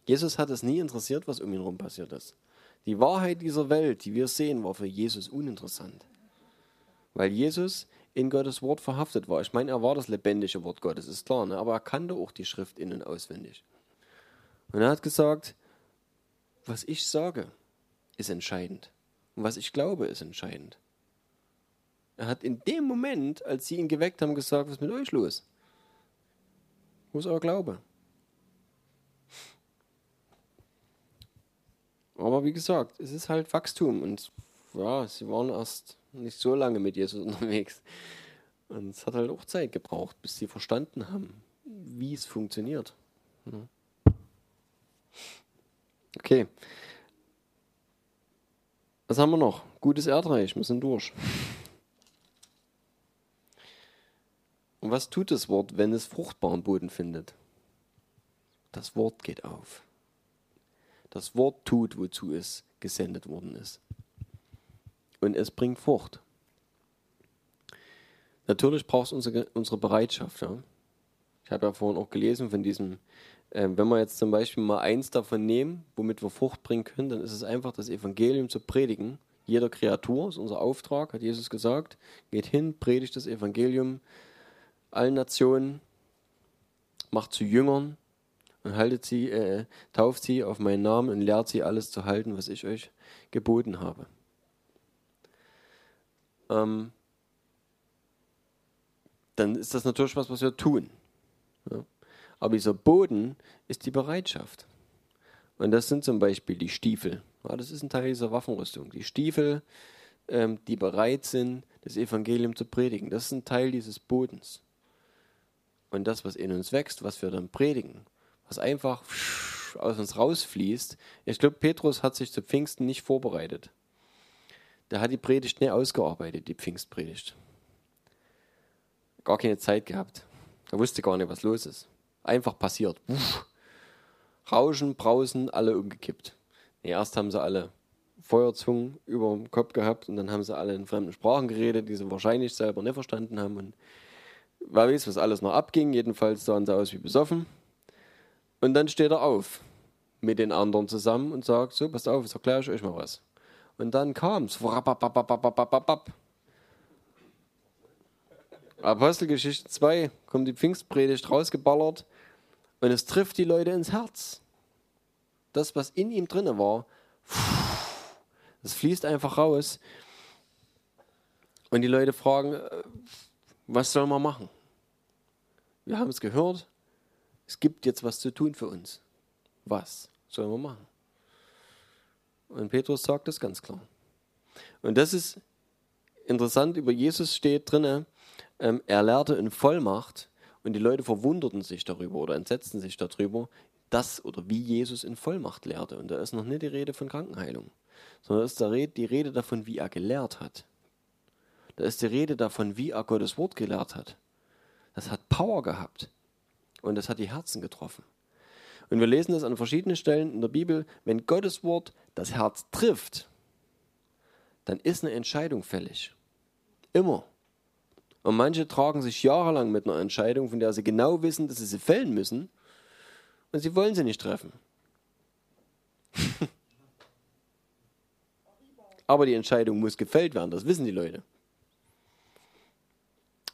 Jesus hat es nie interessiert, was um ihn herum passiert ist. Die Wahrheit dieser Welt, die wir sehen, war für Jesus uninteressant. Weil Jesus in Gottes Wort verhaftet war. Ich meine, er war das lebendige Wort Gottes, ist klar, ne? aber er kannte auch die Schrift innen auswendig. Und er hat gesagt, was ich sage, ist entscheidend. Und was ich glaube, ist entscheidend. Er hat in dem Moment, als sie ihn geweckt haben, gesagt, was ist mit euch los? Wo ist euer Glaube? Aber wie gesagt, es ist halt Wachstum und ja, sie waren erst nicht so lange mit Jesus <laughs> unterwegs. Und es hat halt auch Zeit gebraucht, bis sie verstanden haben, wie es funktioniert. Okay. Was haben wir noch? Gutes Erdreich, wir sind durch. Und was tut das Wort, wenn es fruchtbaren Boden findet? Das Wort geht auf das Wort tut, wozu es gesendet worden ist. Und es bringt Frucht. Natürlich braucht es unsere, unsere Bereitschaft. Ja. Ich habe ja vorhin auch gelesen von diesem, äh, wenn wir jetzt zum Beispiel mal eins davon nehmen, womit wir Frucht bringen können, dann ist es einfach, das Evangelium zu predigen. Jeder Kreatur ist unser Auftrag, hat Jesus gesagt. Geht hin, predigt das Evangelium allen Nationen, macht zu Jüngern, und haltet sie, äh, tauft sie auf meinen Namen und lehrt sie alles zu halten, was ich euch geboten habe. Ähm, dann ist das natürlich was, was wir tun. Ja. Aber dieser Boden ist die Bereitschaft. Und das sind zum Beispiel die Stiefel. Ja, das ist ein Teil dieser Waffenrüstung. Die Stiefel, ähm, die bereit sind, das Evangelium zu predigen. Das ist ein Teil dieses Bodens. Und das, was in uns wächst, was wir dann predigen, was einfach aus uns rausfließt. Ich glaube, Petrus hat sich zu Pfingsten nicht vorbereitet. Der hat die Predigt nicht ausgearbeitet, die Pfingstpredigt. Gar keine Zeit gehabt. Er wusste gar nicht, was los ist. Einfach passiert. Rauschen, Brausen, alle umgekippt. Nee, erst haben sie alle Feuerzungen über dem Kopf gehabt und dann haben sie alle in fremden Sprachen geredet, die sie wahrscheinlich selber nicht verstanden haben. Und wer weiß, was alles noch abging. Jedenfalls sahen sie aus wie besoffen. Und dann steht er auf mit den anderen zusammen und sagt, so, passt auf, jetzt erkläre ich euch mal was. Und dann kam es. Apostelgeschichte 2 kommt die Pfingstpredigt rausgeballert und es trifft die Leute ins Herz. Das, was in ihm drinne war, das fließt einfach raus. Und die Leute fragen, äh, was soll man machen? Wir haben es gehört, es gibt jetzt was zu tun für uns. Was sollen wir machen? Und Petrus sagt das ganz klar. Und das ist interessant, über Jesus steht drin, ähm, er lehrte in Vollmacht und die Leute verwunderten sich darüber oder entsetzten sich darüber, dass oder wie Jesus in Vollmacht lehrte. Und da ist noch nicht die Rede von Krankenheilung, sondern da ist die Rede davon, wie er gelehrt hat. Da ist die Rede davon, wie er Gottes Wort gelehrt hat. Das hat Power gehabt und das hat die Herzen getroffen. Und wir lesen das an verschiedenen Stellen in der Bibel, wenn Gottes Wort das Herz trifft, dann ist eine Entscheidung fällig. Immer. Und manche tragen sich jahrelang mit einer Entscheidung, von der sie genau wissen, dass sie sie fällen müssen, und sie wollen sie nicht treffen. <laughs> Aber die Entscheidung muss gefällt werden, das wissen die Leute.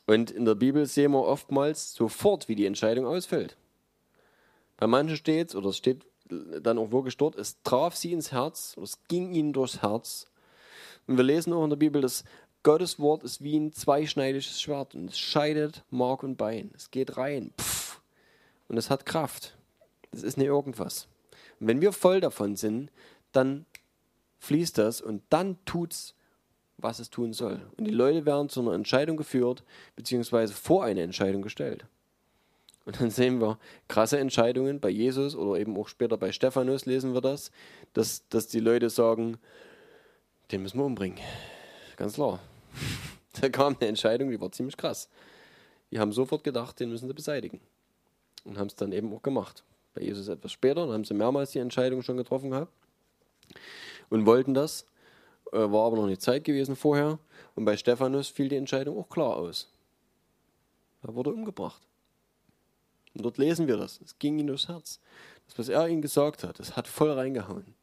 Und in der Bibel sehen wir oftmals sofort, wie die Entscheidung ausfällt. Bei manchen steht es, oder es steht dann auch wirklich dort, es traf sie ins Herz, oder es ging ihnen durchs Herz. Und wir lesen auch in der Bibel, dass Gottes Wort ist wie ein zweischneidiges Schwert und es scheidet Mark und Bein. Es geht rein. Pff, und es hat Kraft. Es ist nicht irgendwas. Und wenn wir voll davon sind, dann fließt das und dann tut es, was es tun soll. Und die Leute werden zu einer Entscheidung geführt, beziehungsweise vor eine Entscheidung gestellt. Und dann sehen wir krasse Entscheidungen bei Jesus oder eben auch später bei Stephanus lesen wir das, dass, dass die Leute sagen, den müssen wir umbringen. Ganz klar. <laughs> Da kam eine Entscheidung, die war ziemlich krass. Die haben sofort gedacht, den müssen sie beseitigen. Und haben es dann eben auch gemacht. Bei Jesus etwas später, dann haben sie mehrmals die Entscheidung schon getroffen gehabt und wollten das. Äh, war aber noch nicht Zeit gewesen vorher. Und bei Stephanus fiel die Entscheidung auch klar aus. Er wurde umgebracht. Und dort lesen wir das. Es ging ihm durchs Herz. Das, was er ihnen gesagt hat, das hat voll reingehauen.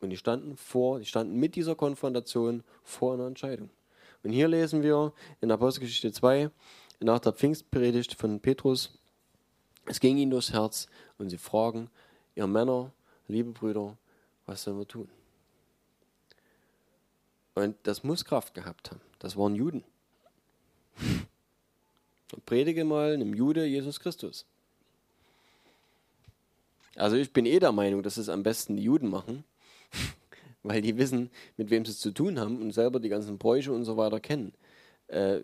Und die standen vor, die standen mit dieser Konfrontation vor einer Entscheidung. Und hier lesen wir in Apostelgeschichte 2, nach der Pfingstpredigt von Petrus, es ging ihnen durchs Herz und sie fragen, ihr Männer, liebe Brüder, was sollen wir tun? Und das muss Kraft gehabt haben. Das waren Juden. Und predige mal einem Jude Jesus Christus. Also ich bin eh der Meinung, dass es am besten die Juden machen, <laughs> weil die wissen, mit wem sie es zu tun haben und selber die ganzen Bräuche und so weiter kennen. Äh,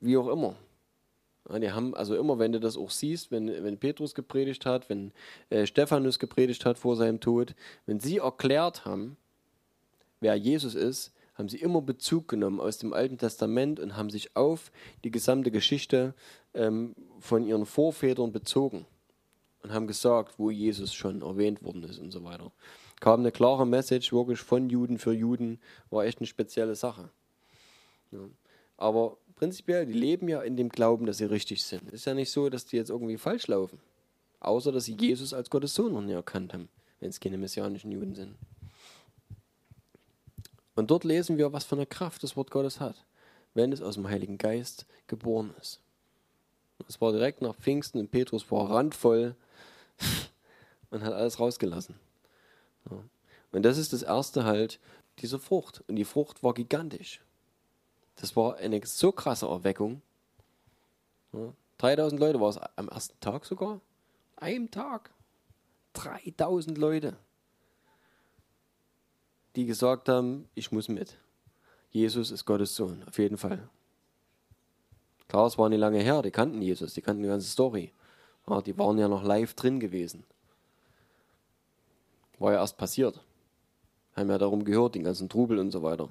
wie auch immer. Ja, die haben, also immer, wenn du das auch siehst, wenn, wenn Petrus gepredigt hat, wenn äh, Stephanus gepredigt hat vor seinem Tod, wenn sie erklärt haben, wer Jesus ist, haben sie immer Bezug genommen aus dem Alten Testament und haben sich auf die gesamte Geschichte ähm, von ihren Vorvätern bezogen und haben gesagt, wo Jesus schon erwähnt worden ist und so weiter. Kam eine klare Message wirklich von Juden für Juden, war echt eine spezielle Sache. Ja. Aber prinzipiell, die leben ja in dem Glauben, dass sie richtig sind. Es ist ja nicht so, dass die jetzt irgendwie falsch laufen. Außer, dass sie Jesus als Gottes Sohn noch nie erkannt haben, wenn es keine messianischen Juden sind. Und dort lesen wir, was für eine Kraft das Wort Gottes hat, wenn es aus dem Heiligen Geist geboren ist. Es war direkt nach Pfingsten und Petrus war randvoll <laughs> und hat alles rausgelassen. Und das ist das erste halt, diese Frucht. Und die Frucht war gigantisch. Das war eine so krasse Erweckung. Ja. 3000 Leute war es am ersten Tag sogar. Einem Tag. 3000 Leute, die gesagt haben, ich muss mit. Jesus ist Gottes Sohn, auf jeden Fall. Klar, es war nicht lange her, die kannten Jesus, die kannten die ganze Story. Ja, die waren ja noch live drin gewesen. War ja erst passiert. Haben ja darum gehört, den ganzen Trubel und so weiter.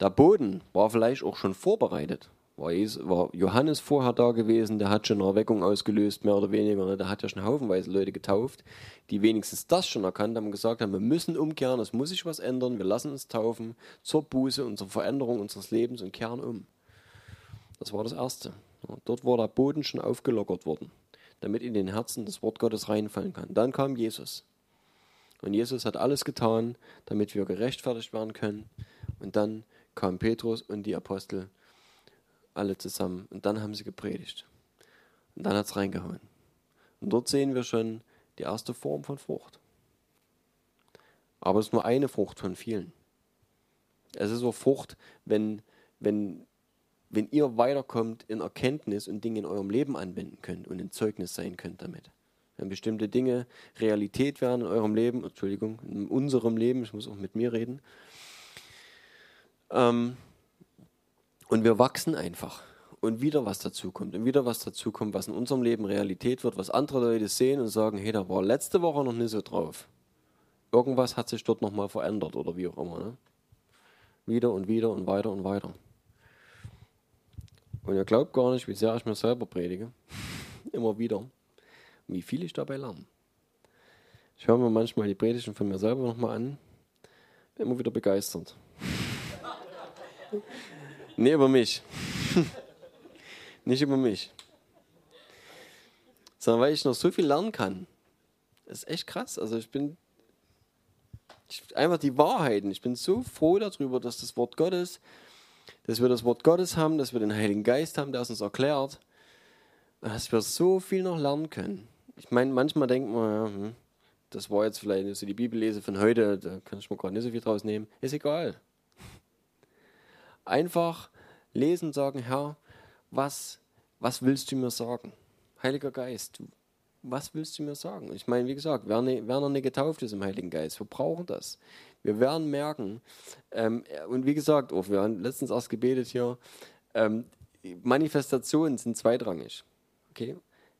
Der Boden war vielleicht auch schon vorbereitet. War, war Johannes vorher da gewesen, der hat schon eine Erweckung ausgelöst, mehr oder weniger. Ne? Der hat ja schon haufenweise Leute getauft, die wenigstens das schon erkannt haben und gesagt haben, wir müssen umkehren, es muss sich was ändern, wir lassen uns taufen zur Buße und zur Veränderung unseres Lebens und kehren um. Das war das Erste. Dort war der Boden schon aufgelockert worden. damit in den Herzen das Wort Gottes reinfallen kann. Dann kam Jesus. Und Jesus hat alles getan, damit wir gerechtfertigt werden können. Und dann kam Petrus und die Apostel alle zusammen. Und dann haben sie gepredigt. Und dann hat es reingehauen. Und dort sehen wir schon die erste Form von Frucht. Aber es ist nur eine Frucht von vielen. Es ist so Frucht, wenn, wenn, wenn ihr weiterkommt in Erkenntnis und Dinge in eurem Leben anwenden könnt und ein Zeugnis sein könnt damit. Wenn bestimmte Dinge Realität werden in eurem Leben, Entschuldigung, in unserem Leben, ich muss auch mit mir reden. Ähm, und wir wachsen einfach und wieder was dazu kommt und wieder was dazu kommt, was in unserem Leben Realität wird, was andere Leute sehen und sagen, hey, da war letzte Woche noch nicht so drauf. Irgendwas hat sich dort nochmal verändert oder wie auch immer. Ne? Wieder und wieder und weiter und weiter. Und ihr glaubt gar nicht, wie sehr ich mir selber predige. <laughs> immer wieder. Und wie viel ich dabei lerne. Ich höre mir manchmal die Predigten von mir selber nochmal an. Immer wieder begeistert. <laughs> nee, über mich. <laughs> Nicht über mich. Sondern weil ich noch so viel lernen kann. Das ist echt krass. Also ich bin ich, einfach die Wahrheiten. Ich bin so froh darüber, dass das Wort Gottes, dass wir das Wort Gottes haben, dass wir den Heiligen Geist haben, der es uns erklärt, dass wir so viel noch lernen können. Ich meine, manchmal denkt man, ja, hm, das war jetzt vielleicht so die Bibellese von heute, da kann ich mir gerade nicht so viel draus nehmen. Ist egal. Einfach lesen sagen, Herr, was, was willst du mir sagen? Heiliger Geist, was willst du mir sagen? Ich meine, wie gesagt, wer, ne, wer noch nicht getauft ist im Heiligen Geist, wir brauchen das. Wir werden merken, ähm, und wie gesagt, auch, wir haben letztens erst gebetet hier, ähm, Manifestationen sind zweitrangig. Okay?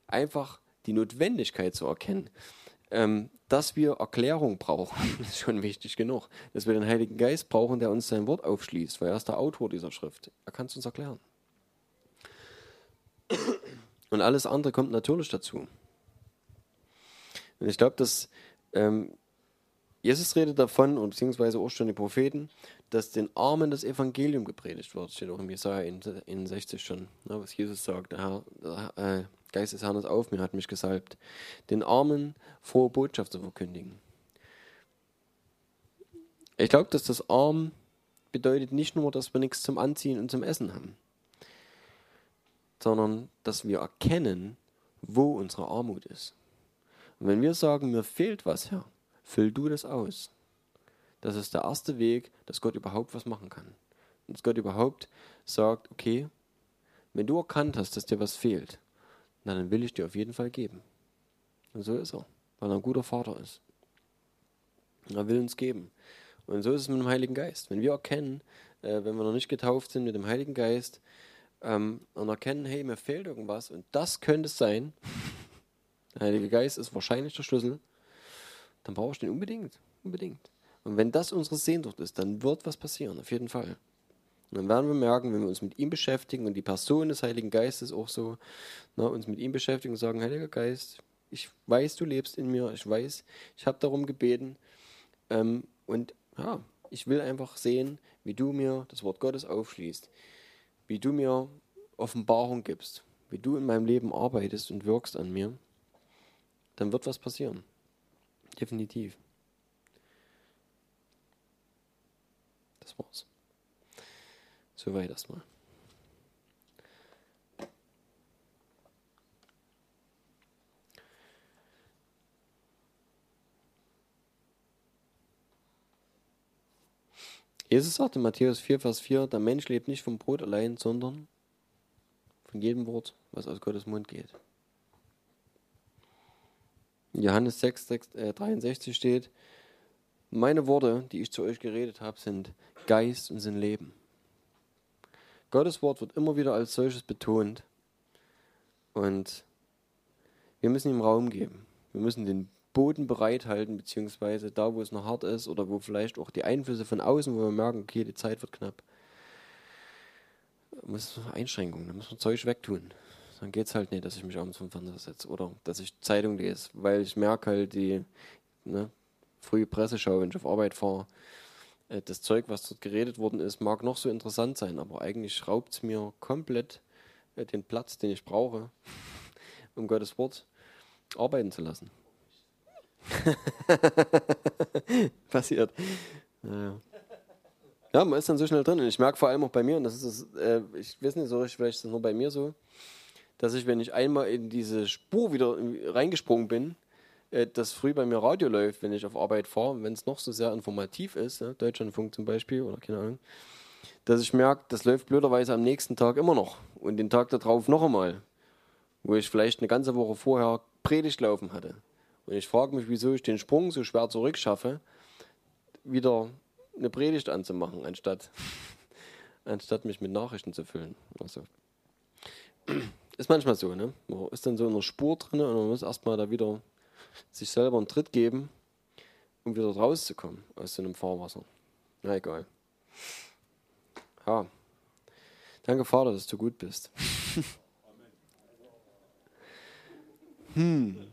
Einfach die Notwendigkeit zu erkennen, ähm, dass wir Erklärung brauchen, <laughs> ist schon wichtig genug. Dass wir den Heiligen Geist brauchen, der uns sein Wort aufschließt, weil er ist der Autor dieser Schrift. Er kann es uns erklären. Und alles andere kommt natürlich dazu. Und ich glaube, dass ähm, Jesus redet davon, und beziehungsweise auch schon die Propheten, dass den Armen das Evangelium gepredigt wird. Steht auch im Jesaja 61 schon, ne, was Jesus sagt. Der, Herr, der äh, Geist des Herrn ist auf mir, hat mich gesalbt, den Armen frohe Botschaft zu verkündigen. Ich glaube, dass das Arm bedeutet nicht nur, dass wir nichts zum Anziehen und zum Essen haben sondern dass wir erkennen, wo unsere Armut ist. Und wenn wir sagen, mir fehlt was, Herr, füll du das aus. Das ist der erste Weg, dass Gott überhaupt was machen kann. Dass Gott überhaupt sagt, okay, wenn du erkannt hast, dass dir was fehlt, dann will ich dir auf jeden Fall geben. Und so ist er, weil er ein guter Vater ist. Er will uns geben. Und so ist es mit dem Heiligen Geist. Wenn wir erkennen, äh, wenn wir noch nicht getauft sind mit dem Heiligen Geist, ähm, und erkennen, hey, mir fehlt irgendwas und das könnte es sein, <laughs> der Heilige Geist ist wahrscheinlich der Schlüssel, dann brauche ich den unbedingt. Unbedingt. Und wenn das unsere Sehnsucht ist, dann wird was passieren, auf jeden Fall. Und dann werden wir merken, wenn wir uns mit ihm beschäftigen und die Person des Heiligen Geistes auch so, na, ne, uns mit ihm beschäftigen und sagen, Heiliger Geist, ich weiß, du lebst in mir, ich weiß, ich habe darum gebeten ähm, und ja, ich will einfach sehen, wie du mir das Wort Gottes aufschließt, wie du mir Offenbarung gibst, wie du in meinem Leben arbeitest und wirkst an mir, dann wird was passieren. Definitiv. Das war's. Soweit erstmal. Jesus sagte in Matthäus 4, Vers 4, der Mensch lebt nicht vom Brot allein, sondern von jedem Wort, was aus Gottes Mund geht. In Johannes 6, 6 äh, 63 steht, meine Worte, die ich zu euch geredet habe, sind Geist und sind Leben. Gottes Wort wird immer wieder als solches betont und wir müssen ihm Raum geben. Wir müssen den Boden bereithalten, beziehungsweise da, wo es noch hart ist oder wo vielleicht auch die Einflüsse von außen, wo wir merken, okay, die Zeit wird knapp, muss Einschränkungen, da muss man Zeug wegtun. Dann geht es halt nicht, dass ich mich abends vom Fernseher setze oder dass ich Zeitung lese, weil ich merke halt die ne, frühe Presseschau, wenn ich auf Arbeit fahre, äh, das Zeug, was dort geredet worden ist, mag noch so interessant sein, aber eigentlich raubt es mir komplett äh, den Platz, den ich brauche <laughs> um Gottes Wort arbeiten zu lassen. <laughs> Passiert. Naja. Ja, man ist dann so schnell drin. Und ich merke vor allem auch bei mir, und das ist das, äh, ich weiß nicht so richtig, vielleicht ist das nur bei mir so, dass ich, wenn ich einmal in diese Spur wieder reingesprungen bin, dass früh bei mir Radio läuft, wenn ich auf Arbeit fahre, wenn es noch so sehr informativ ist, ja, Deutschlandfunk zum Beispiel oder keine Ahnung, dass ich merke, das läuft blöderweise am nächsten Tag immer noch und den Tag darauf noch einmal, wo ich vielleicht eine ganze Woche vorher Predigt laufen hatte. Und ich frage mich, wieso ich den Sprung so schwer zurückschaffe, wieder eine Predigt anzumachen, anstatt, <laughs> anstatt mich mit Nachrichten zu füllen. Also, <clears throat> ist manchmal so, ne? Man ist dann so in einer Spur drin und man muss erstmal da wieder sich selber einen Tritt geben, um wieder rauszukommen aus so einem Fahrwasser. Na egal. Ja. Danke, Vater, dass du gut bist. <laughs> hm.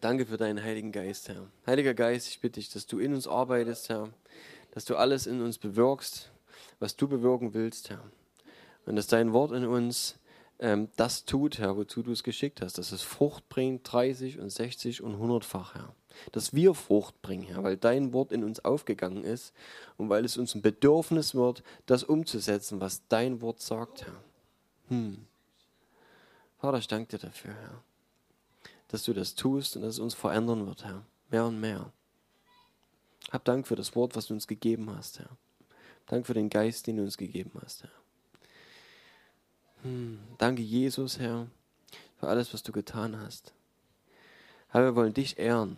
Danke für deinen Heiligen Geist, Herr. Heiliger Geist, ich bitte dich, dass du in uns arbeitest, Herr. Dass du alles in uns bewirkst, was du bewirken willst, Herr. Und dass dein Wort in uns ähm, das tut, Herr, wozu du es geschickt hast. Dass es Frucht bringt, 30 und 60 und 100-fach, Herr. Dass wir Frucht bringen, Herr, weil dein Wort in uns aufgegangen ist und weil es uns ein Bedürfnis wird, das umzusetzen, was dein Wort sagt, Herr. Hm. Vater, ich danke dir dafür, Herr dass du das tust und dass es uns verändern wird, Herr. Mehr und mehr. Hab Dank für das Wort, was du uns gegeben hast, Herr. Dank für den Geist, den du uns gegeben hast, Herr. Hm. Danke, Jesus, Herr, für alles, was du getan hast. Herr, wir wollen dich ehren.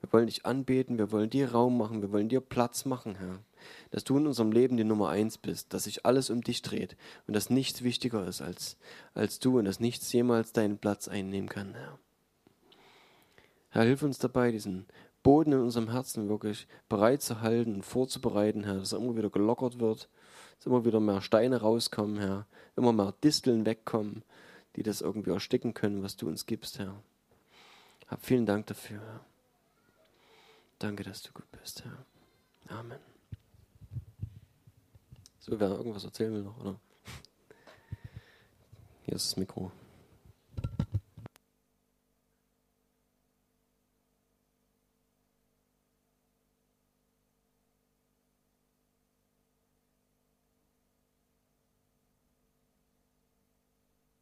Wir wollen dich anbeten, wir wollen dir Raum machen, wir wollen dir Platz machen, Herr. Dass du in unserem Leben die Nummer eins bist, dass sich alles um dich dreht und dass nichts wichtiger ist als, als du und dass nichts jemals deinen Platz einnehmen kann, Herr. Herr, hilf uns dabei, diesen Boden in unserem Herzen wirklich bereit zu halten und vorzubereiten, Herr, dass er immer wieder gelockert wird, dass immer wieder mehr Steine rauskommen, Herr, immer mehr Disteln wegkommen, die das irgendwie ersticken können, was du uns gibst, Herr. Hab vielen Dank dafür, Herr. Danke, dass du gut bist, Herr. Amen. So, wer irgendwas erzählen will noch, oder? Hier ist das Mikro.